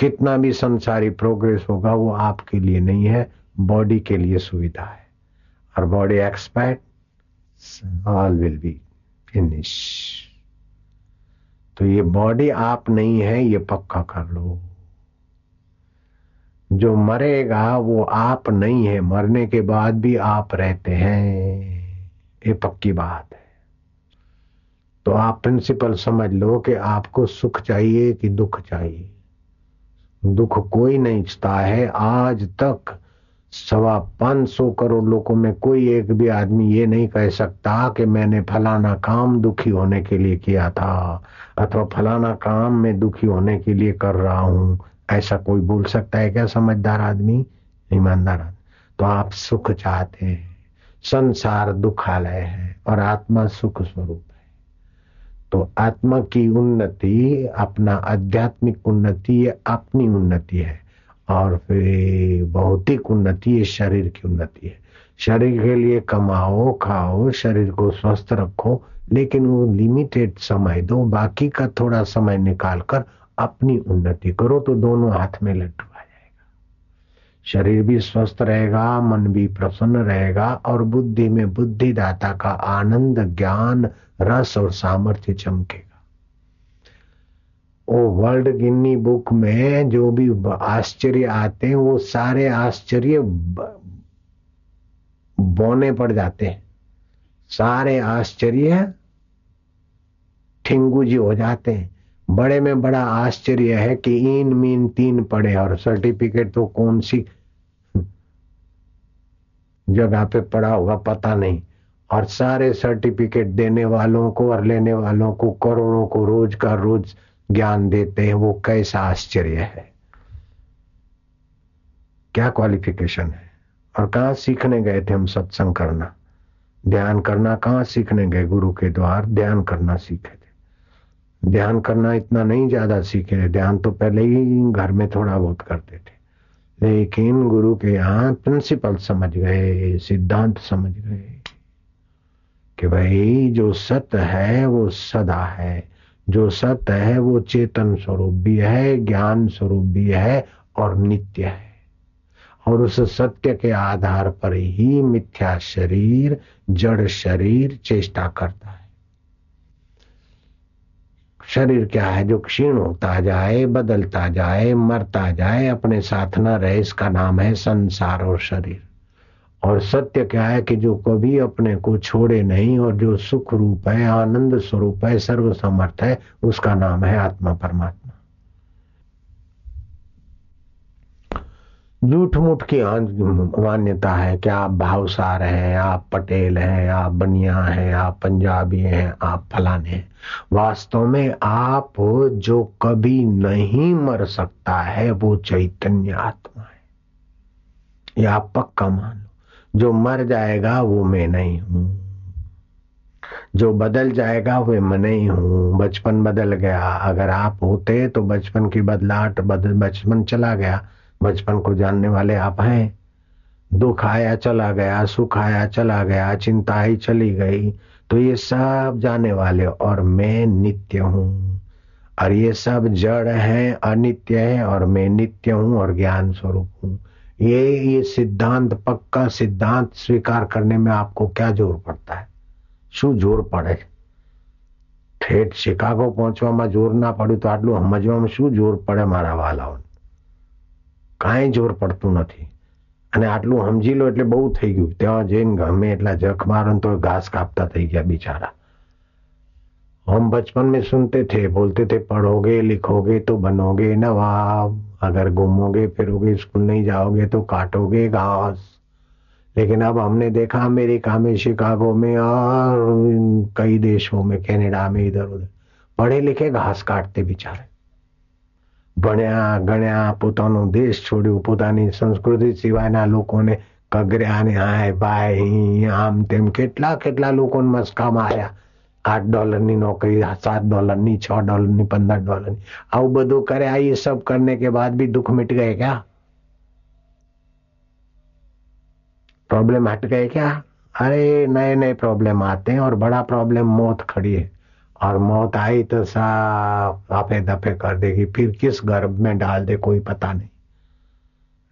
कितना भी संसारी प्रोग्रेस होगा, वो आपके लिए नहीं है बॉडी के लिए सुविधा है। और body expert all will be finish तो ये बॉडी आप नहीं है, ये पक्का कर लो। जो मरेगा, वो आप नहीं है। मरने के बाद भी आप रहते हैं। ये पक्की बात है। तो आप प्रिंसिपल समझ लो कि आपको सुख चाहिए कि दुख चाहिए। दुख कोई नहीं चाहता है। आज तक सवा पाँच सौ करोड़ लोगों में कोई एक भी आदमी ये नहीं कह सकता कि मैंने फलाना काम दुखी होने के लिए किया था, अथवा फलाना काम मैं दुखी होने के लिए कर रहा हूँ। ऐसा कोई बोल सकता है क्या समझदार आदमी? ईमानदार आदमी। तो आप सुख चाहते हैं, संसार दुखालय है और आत्मा सुख स्वरूप तो आत्मा की उन्नति, अपना आध्यात्मिक उन्नति, ये अपनी उन्नति है। और फिर भौतिक उन्नति, ये शरीर की उन्नति है। शरीर के लिए कमाओ, खाओ, शरीर को स्वस्थ रखो, लेकिन वो लिमिटेड समय दो, बाकी का थोड़ा समय निकाल कर अपनी उन्नति करो तो दोनों हाथ में जाएगा शरीर भी स्वस्थ रहेगा, मन भी प्रसन्न रहेगा और बुद्धि में बुद्धिदाता का आनंद, ज्ञान, रस और सामर्थ्य चमकेगा। वो वर्ल्ड गिन्नी बुक में जो भी आश्चर्य आते हैं, वो सारे आश्चर्य बोने पड़ जाते हैं। सारे आश्चर्य ठिंगू जी हो जाते हैं। बड़े में बड़ा आश्चर्य है कि इन मीन तीन पड़े और सर्टिफिकेट तो कौन सी जगह पे पड़ा होगा पता नहीं। और सारे सर्टिफिकेट देने वालों को और लेने वालों को करोड़ों को रोज का रोज ज्ञान देते हैं। वो कैसा आश्चर्य है। क्या क्वालिफिकेशन है? और कहा सीखने गए थे हम सत्संग करना? ध्यान करना कहाँ सीखने गए? गुरु के द्वार ध्यान करना सीखे थे। ध्यान करना इतना नहीं ज़्यादा सीखे ध्यान तो पहले ही घर में थोड़ा बहुत करते थे। लेकिन गुरु के यहाँ प्रिंसिपल समझ गए, सिद्धांत समझ गए कि भाई जो सत्य है वो सदा है, जो सत्य है वो चेतन स्वरूप भी है, ज्ञान स्वरूप भी है और नित्य है। और उस सत्य के आधार पर ही मिथ्या शरीर, जड़ शरीर चेष्टा करता है। शरीर क्या है जो क्षीण होता जाए, बदलता जाए, मरता जाए, अपने साथ न रहे, इसका नाम है संसार और शरीर। और सत्य क्या है कि जो कभी अपने को छोड़े नहीं और जो सुख रूप है, आनंद स्वरूप है सर्व समर्थ है, उसका नाम है आत्मा परमात्मा। झूठ मूठ की मान्यता है कि आप भावसार हैं, आप पटेल हैं, आप बनिया हैं, आप पंजाबी हैं, आप फलाने हैं। वास्तव में आप जो कभी नहीं मर सकता है, वो चैतन्य आत्मा है। ये आप पक्का मान लो। जो मर जाएगा, वो मैं नहीं हूँ। जो बदल जाएगा, वो मैं नहीं हूँ। बचपन बदल गया। अगर आप होते तो बचपन की बदलाहट बदल बचपन चला गया। बचपन को जानने वाले आप हैं दुख आया चला गया सुख आया चला गया चिंता आई चली गई तो ये सब जाने वाले और मैं नित्य हूं और ये सब जड़ है अनित्य है और मैं नित्य हूं और ज्ञान स्वरूप हूं ये ये सिद्धांत पक्का सिद्धांत स्वीकार करने में आपको क्या जोर पड़ता है શું જોર પડે ઠેઠ શિકાગો પહોંચવામાં જોર ના પડ્યું તો આટલું સમજવામાં શું જોર પડે મારા વાલાઓને કાંઈ જોર પડતું નથી અને આટલું સમજી લો એટલે બહુ થઈ ગયું ત્યાં જઈને ગમે એટલા જખ મારો તો ઘાસ કાપતા થઈ ગયા બિચારા हम बचपन में सुनते थे बोलते थे पढ़ोगे लिखोगे तो बनोगे नवाब अगर घूमोगे फिरोगे स्कूल नहीं जाओगे तो काटोगे घास लेकिन अब हमने देखा अमेरिका में शिकागो में और कई देशों में कनाडा में इधर उधर पढ़े लिखे घास काटते बिचारे ભણ્યા ગણ્યા પોતાનો દેશ છોડ્યું પોતાની સંસ્કૃતિ સિવાયના લોકોને કગર્યા ને હાય ભાઈ આમ તેમ કેટલા કેટલા લોકોને મસ્કા માર્યા આઠ ડોલરની નોકરી સાત ડોલરની છ ડોલરની પંદર ડોલરની આવું બધું કર્યા ये सब करने के बाद भी दुख मिट गए क्या प्रॉब्लम हट गए क्या अरे नए नए प्रॉब्लम आते हैं और बड़ा प्रॉब्लम मौत खड़ी है और मौत आई तो साफ़ आपे दफे कर देगी। फिर किस गर्भ में डाल दे कोई पता नहीं।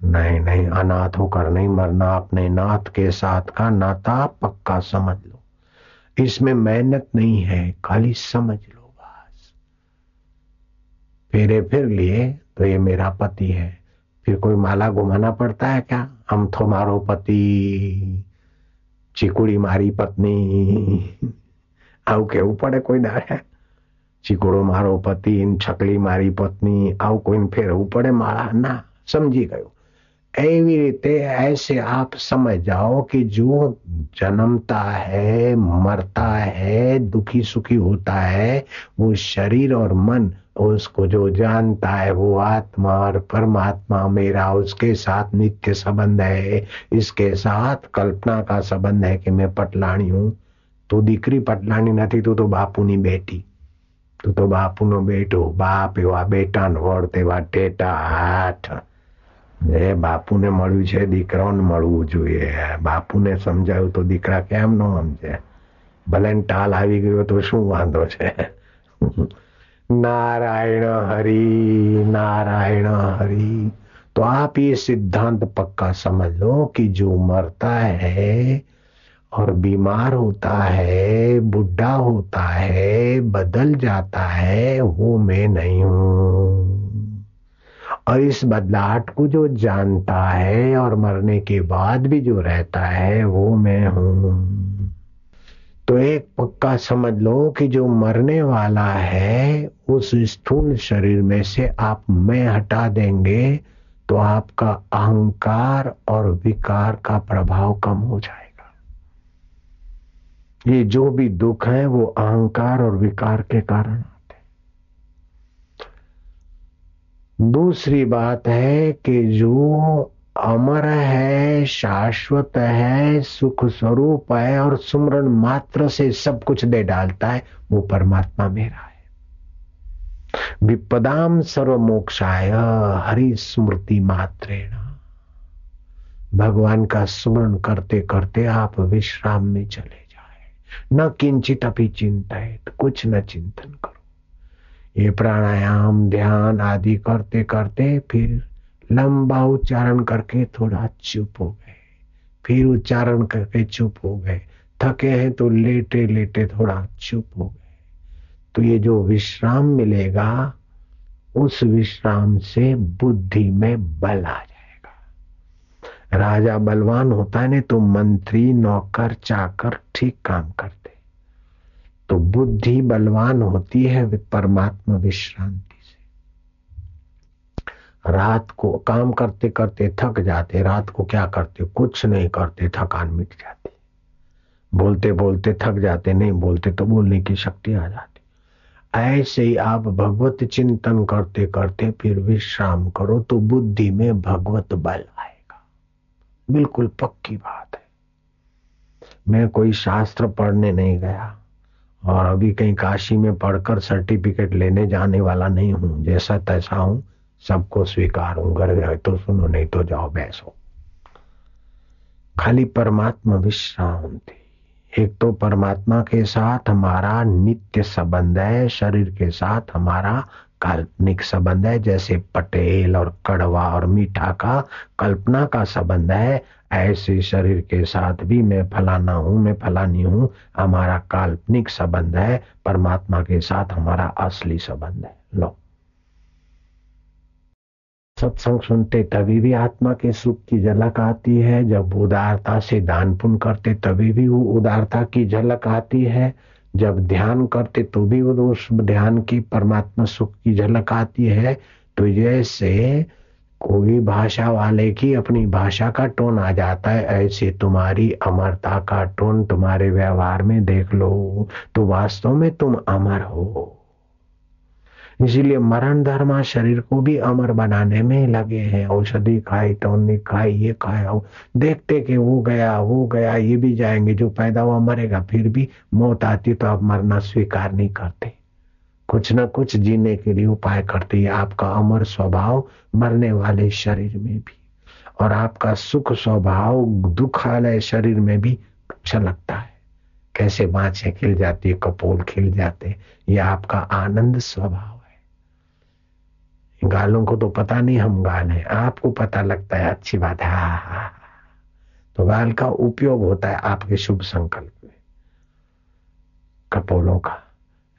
नहीं नहीं, अनाथ होकर नहीं मरना। अपने नाथ के साथ का नाता पक्का समझ लो। इसमें मेहनत नहीं है, खाली समझ लो बस। फेरे, फिर लिए तो ये मेरा पति है। फिर कोई माला घुमाना पड़ता है क्या? हम थो मारो पति, चिकुड़ी मारी पत्नी। આવું કેવું પડે કોઈ દાડે ચીકુડો મારો પતિ છકલી મારી પત્ની આવું કોઈને ફેરવું પડે મારા ના સમજી ગયું એવી રીતે ऐसे आप समझ जाओ कि जो जन्मता है मरता है दुखी सुखी होता है वो शरीर और मन उसको जो जानता है वो आत्मा और परमात्मा मेरा उसके साथ नित्य संबंध है इसके साथ कल्पना का संबंध है कि मैं पटलाणी हूं તું દીકરી પટલાણી નથી તું તો બાપુની બેટી તું તો બાપુનો બેટો બાપ એવા બેટા વડ તેવા ટેટા હાથ એ બાપુને મળ્યું છે દીકરાઓને મળવું જોઈએ બાપુને સમજાયું તો દીકરા કેમ ન સમજે ભલે ટાલ આવી ગયો તો શું વાંધો છે नारायण हरि नारायण हरि तो आप ये सिद्धांत पक्का समझ लो कि जो मरता है और बीमार होता है, बुढ़ा होता है, बदल जाता है वो मैं नहीं हूँ। और इस बदलाहट को जो जानता है और मरने के बाद भी जो रहता है, वो मैं हूँ। तो एक पक्का समझ लो कि जो मरने वाला है, उस स्थूल शरीर में से आप मैं हटा देंगे तो आपका अहंकार और विकार का प्रभाव कम हो जाएगा। ये जो भी दुख है, वो अहंकार और विकार के कारण आते दूसरी बात है कि जो अमर है, शाश्वत है, सुख स्वरूप है और सुमरण मात्र से सब कुछ दे डालता है, वो परमात्मा मेरा है। विपदाम सर्व मोक्षाय हरि स्मृति मात्रेण। भगवान का स्मरण करते करते आप विश्राम में चले न किंचित अभी चिंता है तो कुछ न चिंतन करो। ये प्राणायाम, ध्यान आदि करते करते फिर लंबा उच्चारण करके थोड़ा चुप हो गए। फिर उच्चारण करके चुप हो गए। थके हैं तो लेटे लेटे थोड़ा चुप हो गए। तो ये जो विश्राम मिलेगा, उस विश्राम से बुद्धि में बल आ राजा बलवान होता है ना तो मंत्री, नौकर, चाकर ठीक काम करते। तो बुद्धि बलवान होती है परमात्मा विश्रांति से। रात को काम करते करते थक जाते, रात को क्या करते, कुछ नहीं करते, थकान मिट जाती। बोलते बोलते थक जाते, नहीं बोलते तो बोलने की शक्ति आ जाती। ऐसे ही आप भगवत चिंतन करते करते फिर विश्राम करो तो बुद्धि में भगवत बल बिल्कुल पक्की बात है। मैं कोई शास्त्र पढ़ने नहीं गया और अभी कहीं काशी में पढ़कर सर्टिफिकेट लेने जाने वाला नहीं हूँ। जैसा तैसा हूँ, सबको स्वीकारूं घर जाए तो सुनो, नहीं तो जाओ, बैसो। खाली परमात्मा विश्राम थी। एक तो परमात्मा के साथ हमारा नित्य संबंध है, शरीर के साथ हमारा काल्पनिक संबंध है, जैसे पटेल और कड़वा और मीठा का कल्पना का संबंध है। ऐसे शरीर के साथ भी मैं फलाना हूँ, मैं फलानी हूँ, हमारा काल्पनिक संबंध है, परमात्मा के साथ हमारा असली संबंध है। लो। सत्संग सुनते तभी भी आत्मा के सुख की झलक आती है, जब उदारता से दान पुण्य करते तभी भी वो उदारता की झलक आती है। जब ध्यान करते तो भी उस ध्यान की परमात्मा सुख की झलक आती है। तो जैसे कोई भाषा वाले की अपनी भाषा का टोन आ जाता है, ऐसे तुम्हारी अमरता का टोन तुम्हारे व्यवहार में देख लो तो वास्तव में तुम अमर हो। इसीलिए मरण धर्मा शरीर को भी अमर बनाने में लगे हैं। औषधि खाई टॉनिक खाई, ये खाया देखते कि वो गया वो गया, ये भी जाएँगे, जो पैदा हुआ मरेगा, फिर भी मौत आती तो आप मरना स्वीकार नहीं करते। कुछ ना कुछ जीने के लिए उपाय करते हैं, आपका अमर स्वभाव मरने वाले शरीर में भी। और आपका सुख स्वभाव, दुखालय शरीर में भी अच्छा लगता है। कैसे बाँचे खिल जाती है, कपोल खिल जाते ये आपका आनंद स्वभाव। गालों को तो पता नहीं हम गाल हैं। आपको पता लगता है, अच्छी बात है। हा हा तो गाल का उपयोग होता है आपके शुभ संकल्प में। कपोलों का।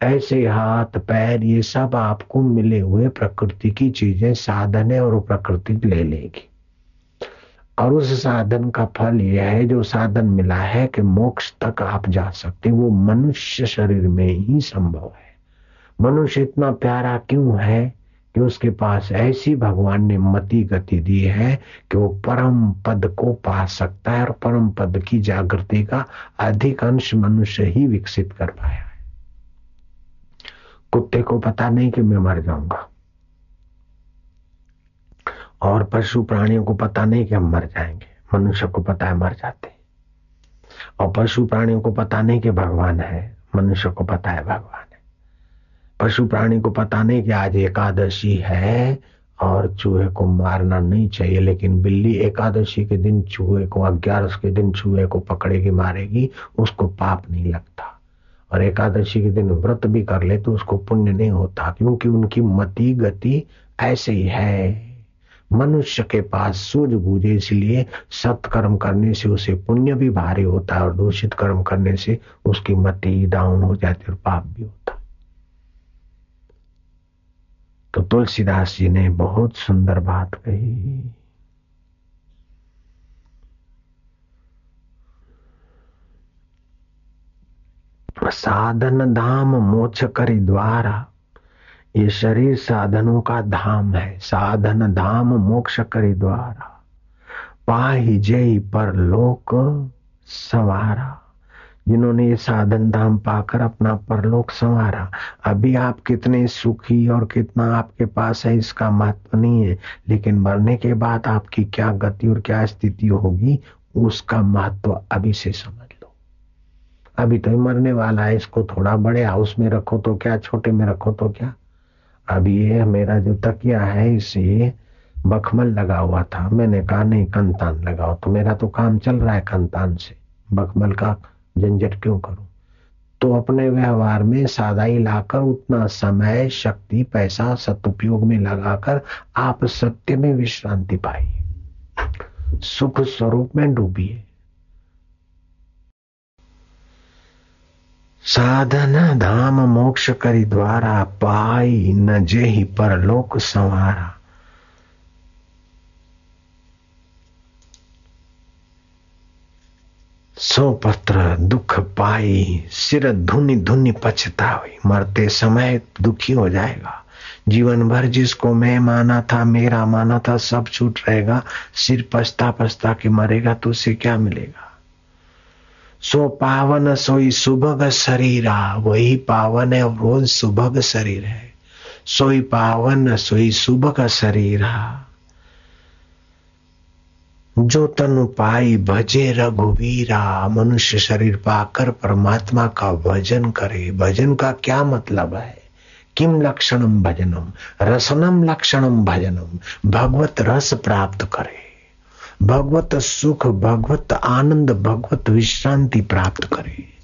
ऐसे हाथ, पैर, ये सब आपको मिले हुए प्रकृति की चीज़ें, साधन है और प्रकृति ले लेगी। और उस साधन का फल यह है, जो साधन मिला है कि मोक्ष तक आप जा सकते वो मनुष्य शरीर में ही संभव है। मनुष्य इतना प्यारा क्यों है? कि उसके पास ऐसी भगवान ने मति गति दी है कि वो परम पद को पा सकता है और परम पद की जागृति का अधिक अंश मनुष्य ही विकसित कर पाया है। कुत्ते को पता नहीं कि मैं मर जाऊँगा। और पशु प्राणियों को पता नहीं कि हम मर जाएँगे। मनुष्य को पता है मर जाते। और पशु प्राणियों को पता नहीं कि भगवान है। मनुष्य को पता है भगवान। पशु प्राणी को पता नहीं कि आज एकादशी है और चूहे को मारना नहीं चाहिए, लेकिन बिल्ली एकादशी के दिन चूहे को ग्यारह के दिन चूहे को पकड़ेगी, मारेगी, उसको पाप नहीं लगता। और एकादशी के दिन व्रत भी कर ले तो उसको पुण्य नहीं होता, क्योंकि उनकी मति गति ऐसे ही है। मनुष्य के पास सूझ बूझे इसलिए सत्कर्म करने से उसे पुण्य भी भारी होता है और दूषित कर्म करने से उसकी मति डाउन हो जाती है और पाप भी होता तो तुलसीदास जी ने बहुत सुंदर बात कही। साधन धाम मोक्ष करी द्वारा, ये शरीर साधनों का धाम है। साधन धाम मोक्ष करी द्वारा, पाही जय पर लोक संवारा। जिन्होंने ये साधन धाम पाकर अपना परलोक संवारा। अभी आप कितने सुखी और कितना आपके पास है, इसका महत्व नहीं है। लेकिन मरने के बाद आपकी क्या गति और क्या स्थिति होगी, उसका महत्व अभी से समझ लो। अभी तो मरने वाला है, इसको थोड़ा बड़े हाउस में रखो तो क्या, छोटे में रखो तो क्या? अभी ये मेरा जो तकिया है, इसे बखमल लगा हुआ था। मैंने कहा, नहीं, कंतान लगाओ। तो मेरा तो काम चल रहा है कंतान से। बखमल का झंझट क्यों करूँ? तो अपने व्यवहार में सादाई लाकर उतना समय, शक्ति, पैसा, सदुपयोग में लगाकर आप सत्य में विश्रांति पाइए। सुख स्वरूप में डूबिए। साधन, धाम, मोक्ष करी द्वारा पाई न जेहि परलोक संवारा सो पत्र दुख पाई सिर धुनि धुनि पछताई। मरते समय दुखी हो जाएगा। जीवन भर जिसको मैं माना था, मेरा माना था, सब छूट रहेगा। सिर पछता पछता के मरेगा तो उसे क्या मिलेगा? सो पावन सोई सुभग शरीरा, वही पावन है रोज सुभग शरीर है। सोई पावन, सोई सुभग शरीरा। जो तनु पाई भजे रघुवीरा, मनुष्य शरीर पाकर परमात्मा का भजन करे। भजन का क्या मतलब है? किम लक्षणम भजनम? रसनम लक्षणम भजनम? भगवत रस प्राप्त करे। भगवत सुख, भगवत आनंद, भगवत विश्रांति प्राप्त करे।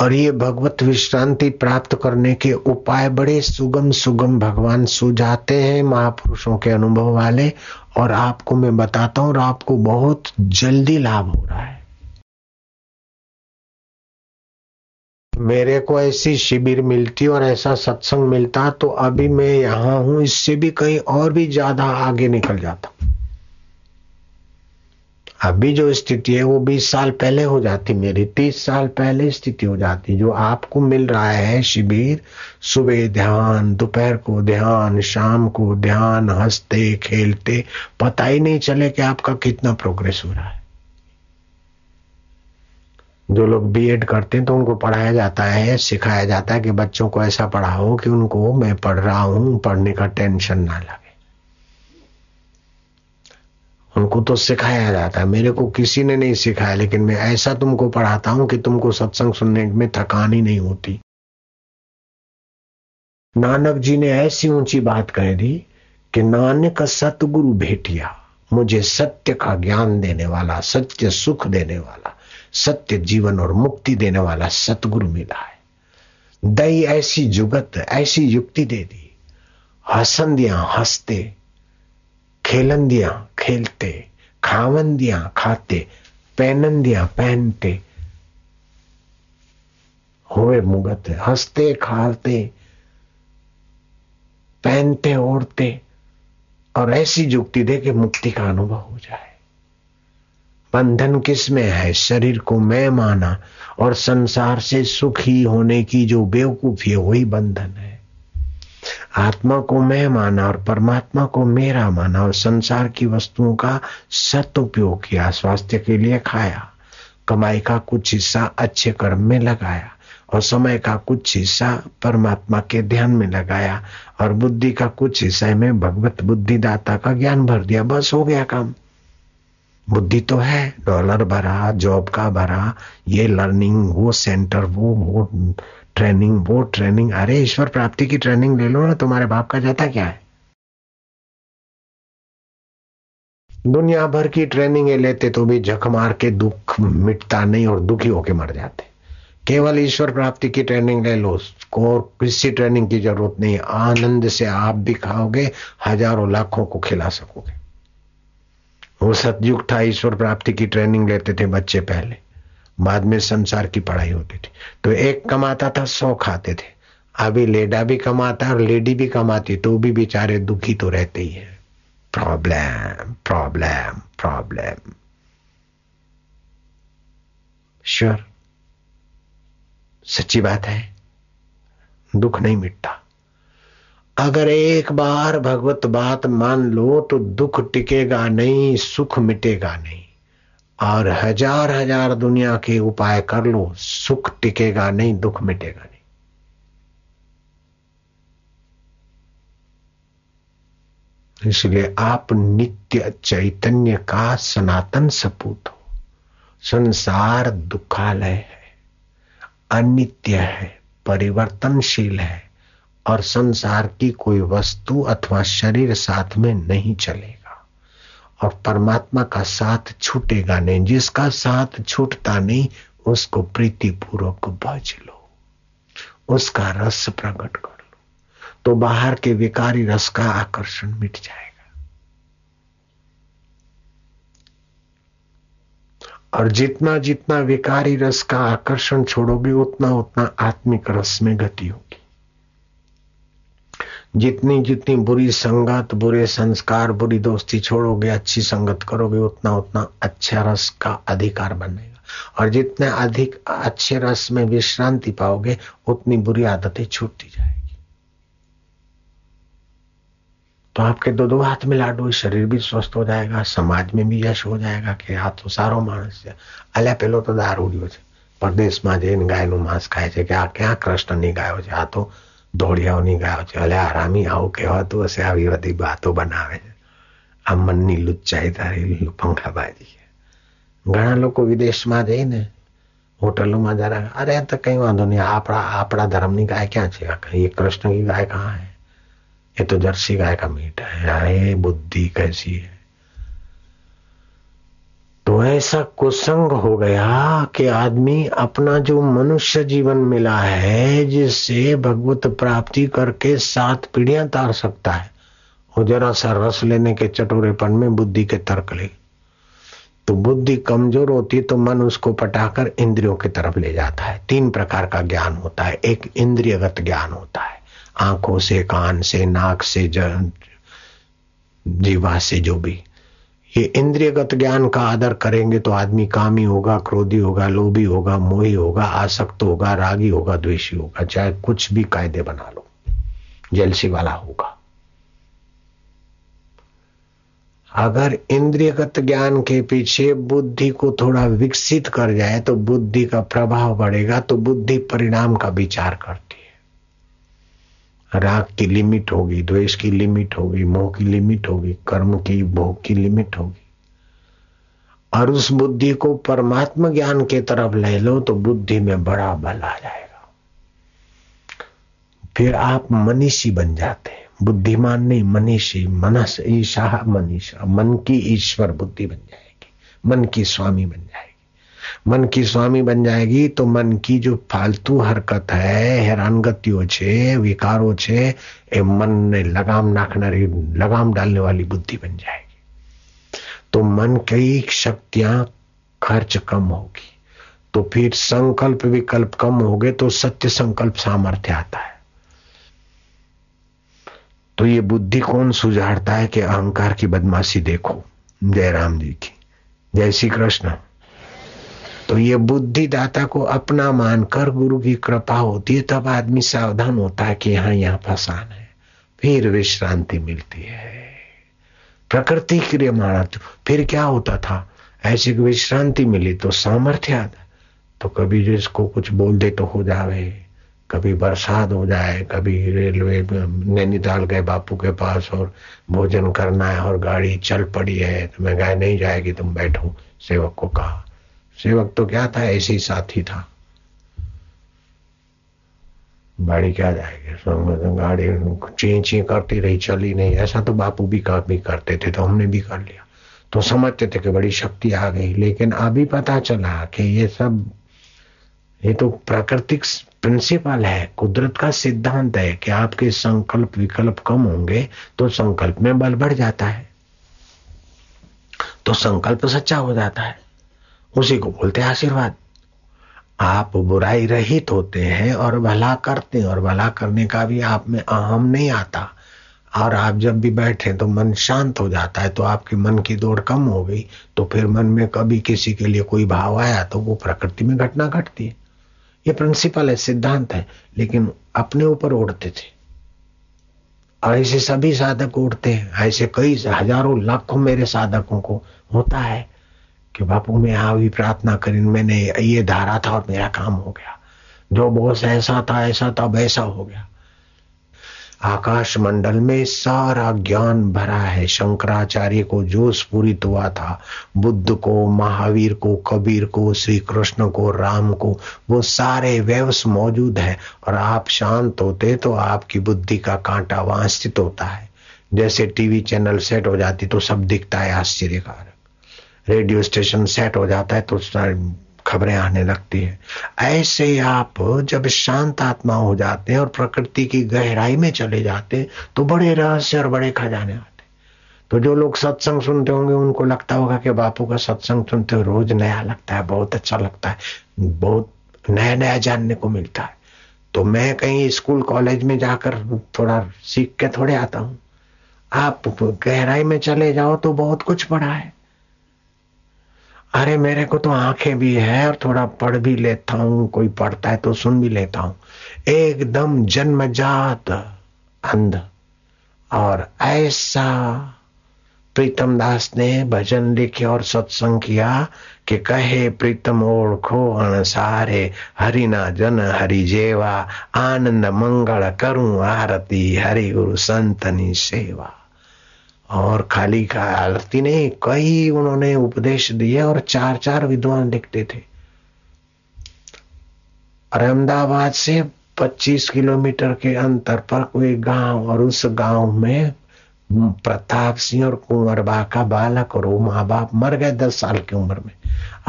और ये भगवत विश्रांति प्राप्त करने के उपाय बड़े सुगम सुगम भगवान सुझाते हैं महापुरुषों के अनुभव वाले। और आपको मैं बताता हूँ और आपको बहुत जल्दी लाभ हो रहा है। मेरे को ऐसी शिविर मिलती और ऐसा सत्संग मिलता तो अभी मैं यहाँ हूँ, इससे भी कहीं और भी ज़्यादा आगे निकल जाता। अभी जो स्थिति है वो 20 साल पहले हो जाती मेरी 30 साल पहले स्थिति हो जाती, जो आपको मिल रहा है शिविर, सुबह ध्यान, दोपहर को ध्यान, शाम को ध्यान, हँसते, खेलते, पता ही नहीं चले कि आपका कितना प्रोग्रेस हो रहा है। जो लोग बीएड करते हैं तो उनको पढ़ाया जाता है, सिखाया जाता है कि बच्चों को ऐसा पढ़ाओ कि उनको मैं पढ़ रहा हूँ, पढ़ने का टेंशन ना लगे। उनको तो सिखाया जाता है। मेरे को किसी ने नहीं सिखाया, लेकिन मैं ऐसा तुमको पढ़ाता हूँ कि तुमको सत्संग सुनने में थकान ही नहीं होती। नानक जी ने ऐसी ऊँची बात कह दी कि नानक सतगुरु भेटिया, मुझे सत्य का ज्ञान देने वाला, सत्य सुख देने वाला, सत्य जीवन और मुक्ति देने वाला सतगुरु मिला है। दई ऐसी जुगत, ऐसी युक्ति दे दी। हसंदियाँ हँसते खेलंदियाँ, खेलते, खावंदियाँ, खाते, पहनंदियाँ, पहनते। हुए मुगत, हँसते, खाते, पहनते, ओढ़ते। और ऐसी जुक्ति दे कि मुक्ति का अनुभव हो जाए। बंधन किसमें है? शरीर को मैं माना और संसार से सुखी होने की जो बेवकूफ़ी है, वही बंधन है। आत्मा को मैं माना और परमात्मा को मेरा माना और संसार की वस्तुओं का सदउपयोग किया, स्वास्थ्य के लिए खाया, कमाई का कुछ हिस्सा अच्छे कर्म में लगाया और समय का कुछ हिस्सा परमात्मा के ध्यान में लगाया और बुद्धि का कुछ हिस्सा में भगवत बुद्धिदाता का ज्ञान भर दिया, बस हो गया काम। बुद्धि तो है, डॉलर भरा, जॉब का भरा, ये लर्निंग, वो सेंटर, वो वो ट्रेनिंग वो ट्रेनिंग अरे, ईश्वर प्राप्ति की ट्रेनिंग ले लो ना, तुम्हारे बाप का जाता क्या है? दुनिया भर की ट्रेनिंग लेते तो भी जख मार के दुख मिटता नहीं और दुखी होके मर जाते। केवल ईश्वर प्राप्ति की ट्रेनिंग ले लो, और किसी ट्रेनिंग की ज़रूरत नहीं, आनंद से आप भी खाओगे, हज़ारों लाखों को खिला सकोगे। वो सतयुग था, ईश्वर प्राप्ति की ट्रेनिंग लेते थे बच्चे पहले। बाद में संसार की पढ़ाई होती थी। तो एक कमाता था, सौ खाते थे। अभी लेडा भी कमाता और लेडी भी कमाती तो भी बेचारे दुखी तो रहते ही है। Problem problem problem. श्योर सच्ची बात है? दुख नहीं मिटता। अगर एक बार भगवत बात मान लो तो दुख टिकेगा नहीं, सुख मिटेगा नहीं। और हज़ार हज़ार दुनिया के उपाय कर लो, सुख टिकेगा नहीं, दुख मिटेगा नहीं। इसलिए आप नित्य चैतन्य का सनातन सपूत हो। संसार दुखालय है, अनित्य है, परिवर्तनशील है, और संसार की कोई वस्तु अथवा शरीर साथ में नहीं चलेगा। और परमात्मा का साथ छूटेगा नहीं। जिसका साथ छूटता नहीं, उसको प्रीतिपूर्वक भज लो। उसका रस प्रकट कर लो। तो बाहर के विकारी रस का आकर्षण मिट जाएगा। और जितना जितना विकारी रस का आकर्षण छोड़ोगे, उतना उतना आत्मिक रस में गति होगी। जितनी जितनी बुरी संगत बुरे संस्कार बुरी दोस्ती छोड़ोगे अच्छी संगत करोगे उतना उतना अच्छा रस का अधिकार बनेगा और जितने अधिक अच्छे रस में विश्रांति पाओगे उतनी बुरी आदतें छूटती जाएगी तो आपके दो दो हाथ मिला दो शरीर भी स्वस्थ हो जाएगा समाज में भी यश हो जाएगा कि આ તો સારો માણસ છે અલ્યા પેલો તો દારૂડિયો છે પરદેશમાં જઈને ગાયનું માંસ ખાય છે કે આ ક્યાં કૃષ્ણની ગાયો છે આ તો ધોળિયાઓની ગાયો છે અલે આરામી આવું કહેવાતું હશે આવી બધી વાતો બનાવે છે આ મનની લુચ્ચાઈ તારી પંખાબાજી છે ઘણા લોકો વિદેશમાં જઈને હોટલમાં જરા અરે તો કઈ વાંધો નહીં આપણા આપણા ધર્મની ગાય ક્યાં છે ये कृष्ण की गाय कहाँ है ये तो जर्सी गाय का मीट है ये बुद्धि कैसी है तो ऐसा कुसंग हो गया कि आदमी अपना जो मनुष्य जीवन मिला है, जिससे भगवत प्राप्ति करके सात पीढ़ियाँ तार सकता है और जरा सा रस लेने के चटोरेपन में बुद्धि के तर्क ले। तो बुद्धि कमज़ोर होती तो मन उसको पटाकर इंद्रियों की तरफ़ ले जाता है। तीन प्रकार का ज्ञान होता है। एक इंद्रियगत ज्ञान होता है। आँखों से, कान से, नाक से जीवा से जो भी। ये इंद्रियगत ज्ञान का आदर करेंगे तो आदमी कामी होगा, क्रोधी होगा, लोभी होगा, मोही होगा, आसक्त होगा, रागी होगा, द्वेषी होगा, चाहे कुछ भी कायदे बना लो। जेलसी वाला होगा। अगर इंद्रियगत ज्ञान के पीछे बुद्धि को थोड़ा विकसित कर जाए तो बुद्धि का प्रभाव बढ़ेगा तो बुद्धि परिणाम का विचार करती राग की लिमिट होगी, द्वेष की लिमिट होगी, मोह की लिमिट होगी, कर्म की, भोग की लिमिट होगी। और उस बुद्धि को परमात्मा ज्ञान के तरफ़ ले लो तो बुद्धि में बड़ा बल आ जाएगा। फिर आप मनीषी बन जाते हैं। बुद्धिमान नहीं, मनीषी, मनस ईशा मनीषा, मन की ईश्वर बुद्धि बन जाएगी, मन की स्वामी बन जाएगी। मन की स्वामी बन जाएगी तो मन की जो फालतू हरकत है हैरानगतियों છે વિકારો છે એ મનને લગામ નાખનારી લગામ डालने वाली बुद्धि बन जाएगी तो मन की शक्तियां खर्च कम होगी तो फिर संकल्प विकल्प कम हो गए तो सत्य संकल्प सामर्थ्य आता है तो ये बुद्धि कौन सुझाड़ता है कि अहंकार की बदमाशी देखो जय राम जी की जय श्री कृष्ण तो ये बुद्धि दाता को अपना मानकर गुरु की कृपा होती है, तब आदमी सावधान होता है कि यहाँ यहाँ फसान है। फिर विश्रांति मिलती है। प्रकृति के मारा तो फिर क्या होता था? ऐसी विश्रांति मिली तो सामर्थ्य आता तो कभी जिसको कुछ बोल दे तो हो जावे। कभी बरसात हो जाए, कभी रेलवे नैनीताल गए बापू के पास और भोजन करना है और गाड़ी चल पड़ी है तो मैं गाय नहीं जाएगी, तुम बैठो। सेवक को कहा। सेवक तो क्या था, ऐसे ही साथी था। गाड़ी क्या जाएगी? गाड़ी ची ची करती रही, चली नहीं। ऐसा तो बापू भी कर, भी करते थे तो हमने भी कर लिया। तो समझते थे कि बड़ी शक्ति आ गई, लेकिन अभी पता चला कि ये सब, ये तो प्राकृतिक प्रिंसिपल है, कुदरत का सिद्धांत है कि आपके संकल्प विकल्प कम होंगे तो संकल्प में बल बढ़ जाता है। तो संकल्प सच्चा हो जाता है। उसी को बोलते हैं, आशीर्वाद। आप बुराई रहित होते हैं और भला करते हैं, और भला करने का भी आप में अहम नहीं आता। और आप जब भी बैठे तो मन शांत हो जाता है तो आपके मन की दौड़ कम हो गई तो फिर मन में कभी किसी के लिए कोई भाव आया तो वो प्रकृति में घटना घटती है। ये प्रिंसिपल है, सिद्धांत है, लेकिन अपने ऊपर उड़ते थे। और ऐसे सभी साधक उड़ते हैं, ऐसे कई हज़ारों, लाखों मेरे साधकों को होता है। कि बापू, मैं आई प्रार्थना करी, मैंने ये धारा था और मेरा काम हो गया। जो बॉस ऐसा था ऐसा था, वैसा हो गया। आकाश मंडल में सारा ज्ञान भरा है। शंकराचार्य को जो स्फूरित हुआ था। बुद्ध को, महावीर को, कबीर को श्री कृष्ण को, राम को, वो सारे व्यवस मौजूद है। और आप शांत होते तो आपकी बुद्धि का कांटा स्थित होता है। जैसे टीवी चैनल सेट हो जाती तो सब दिखता है आश्चर्यकारक रेडियो स्टेशन सेट हो जाता है तो खबरें आने लगती है। ऐसे ही आप जब शांत आत्मा हो जाते हैं और प्रकृति की गहराई में चले जाते हैं तो बड़े रहस्य और बड़े खजाने आते तो जो लोग सत्संग सुनते होंगे, उनको लगता होगा कि बापू का सत्संग सुनते हो रोज नया लगता है, बहुत अच्छा लगता है, बहुत नया नया जानने को मिलता है। तो मैं कहीं स्कूल, कॉलेज में जाकर थोड़ा सीख के थोड़े आता हूँ। आप गहराई में चले जाओ तो बहुत कुछ पढ़ा है। अरे मेरे को तो आँखें भी है और थोड़ा पढ़ भी लेता हूँ, कोई पढ़ता है तो सुन भी लेता हूँ। एकदम जन्मजात अंध। और ऐसा प्रीतम दास ने भजन लिखे और सत्संग किया कि कहे, प्रीतम ओढ़ो अणसारे हरिना जन, हरि जेवा, आनंद मंगल करूँ आरती, हरि गुरु संतनी सेवा। और खाली का आरती नहीं, कई उन्होंने उपदेश दिए और चार चार विद्वान लिखते थे। और अहमदाबाद से 25 किलोमीटर के अंतर पर कोई गाँव और उस गाँव में प्रताप सिंह और कुंवर बा का बालक और वो माँ बाप मर गए दस साल की उम्र में।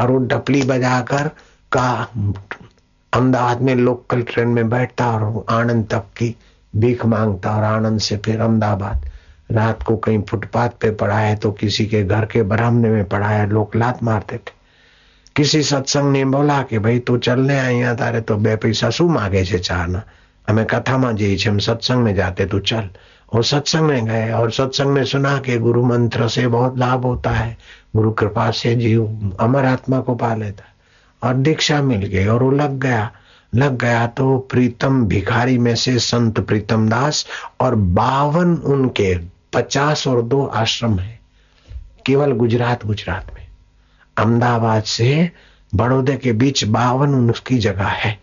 और वो डपली बजाकर का अहमदाबाद में लोकल ट्रेन में बैठता और आनंद तक की भीख माँगता और आनंद से फिर अहमदाबाद। रात को कहीं फुटपाथ पे पड़ा है तो किसी के घर के बरामदे में पड़ा है लोग लात मारते थे किसी सत्संग ने बोला कि भाई तू चलने અહીંયા તારે તો બે પૈસા શું માગે છે ચાના અમે કથામાં જઈએ છીએ हम सत्संग में जाते तू चल और सत्संग में गए और सत्संग में सुना कि गुरु मंत्र से बहुत लाभ होता है गुरु कृपा से जीव अमर आत्मा को पा लेता है और दीक्षा मिल गई और वो लग गया लग गया तो प्रीतम भिखारी में से संत प्रीतम दास और बावन उनके पचास और दो आश्रम है। केवल गुजरात गुजरात में। अहमदाबाद से बड़ौदे के बीच बावन उनकी जगह है।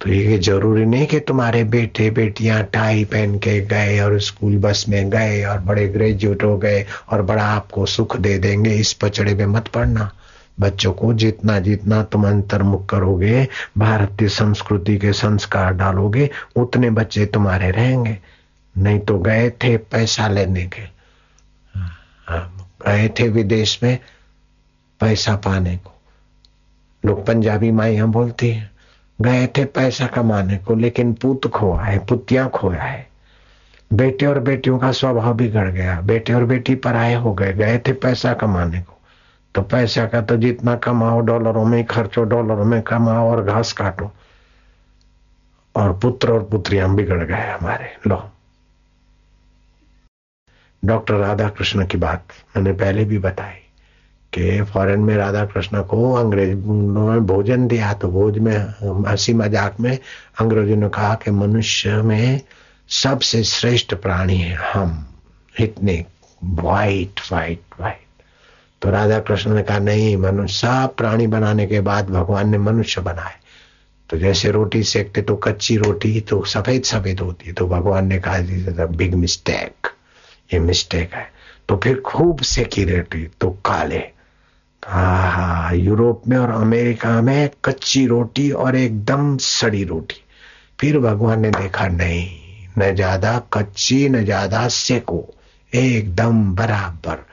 तो ये ज़रूरी नहीं कि तुम्हारे बेटे, बेटियाँ टाई पहन के गए और स्कूल बस में गए और बड़े ग्रेजुएट हो गए और बड़ा आपको सुख दे देंगे, इस पचड़े में मत पड़ना। बच्चों को जितना जितना तुम अंतर्मुख करोगे, भारतीय संस्कृति के संस्कार डालोगे, उतने बच्चे तुम्हारे रहेंगे। नहीं तो गए थे पैसा लेने के। गए थे विदेश में पैसा पाने को। लोग पंजाबी माइया बोलती है, गए थे पैसा कमाने को, लेकिन पुत खोया है, पुतिया खोया है। बेटे और बेटियों का स्वभाव बिगड़ गया, बेटे और बेटी पराये हो गए गए थे पैसा कमाने को। तो पैसा का तो जितना कमाओ, डॉलरों में खर्चो, डॉलरों में कमाओ और घास काटो। और पुत्र और पुत्रियाँ बिगड़ गए हमारे, लो। डॉक्टर राधा कृष्ण की बात मैंने पहले भी बताई कि फॉरेन में राधा कृष्ण को अंग्रेज़ ने भोजन दिया तो भोज में, हँसी मज़ाक में अंग्रेज़ों ने कहा कि मनुष्य में सबसे श्रेष्ठ प्राणी है हम, इतने वाइट वाइट वाइट तो राधा कृष्ण ने कहा, नहीं, मनुष्य, सब प्राणी बनाने के बाद भगवान ने मनुष्य बनाए। तो जैसे रोटी सेकते तो कच्ची रोटी तो सफ़ेद सफ़ेद होती है। तो भगवान ने कहा बिग मिस्टेक ये मिस्टेक है। तो फिर खूब सेकी रोटी तो काले। हा यूरोप में और अमेरिका में कच्ची रोटी और एकदम सड़ी रोटी। फिर भगवान ने देखा, नहीं, न ज़्यादा कच्ची, न ज़्यादा सेको, एकदम बराबर।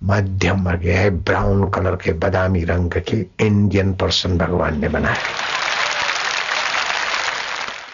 मध्यम वर्ग है, ब्राउन कलर के बादामी रंग के इंडियन पर्सन भगवान ने बनाया।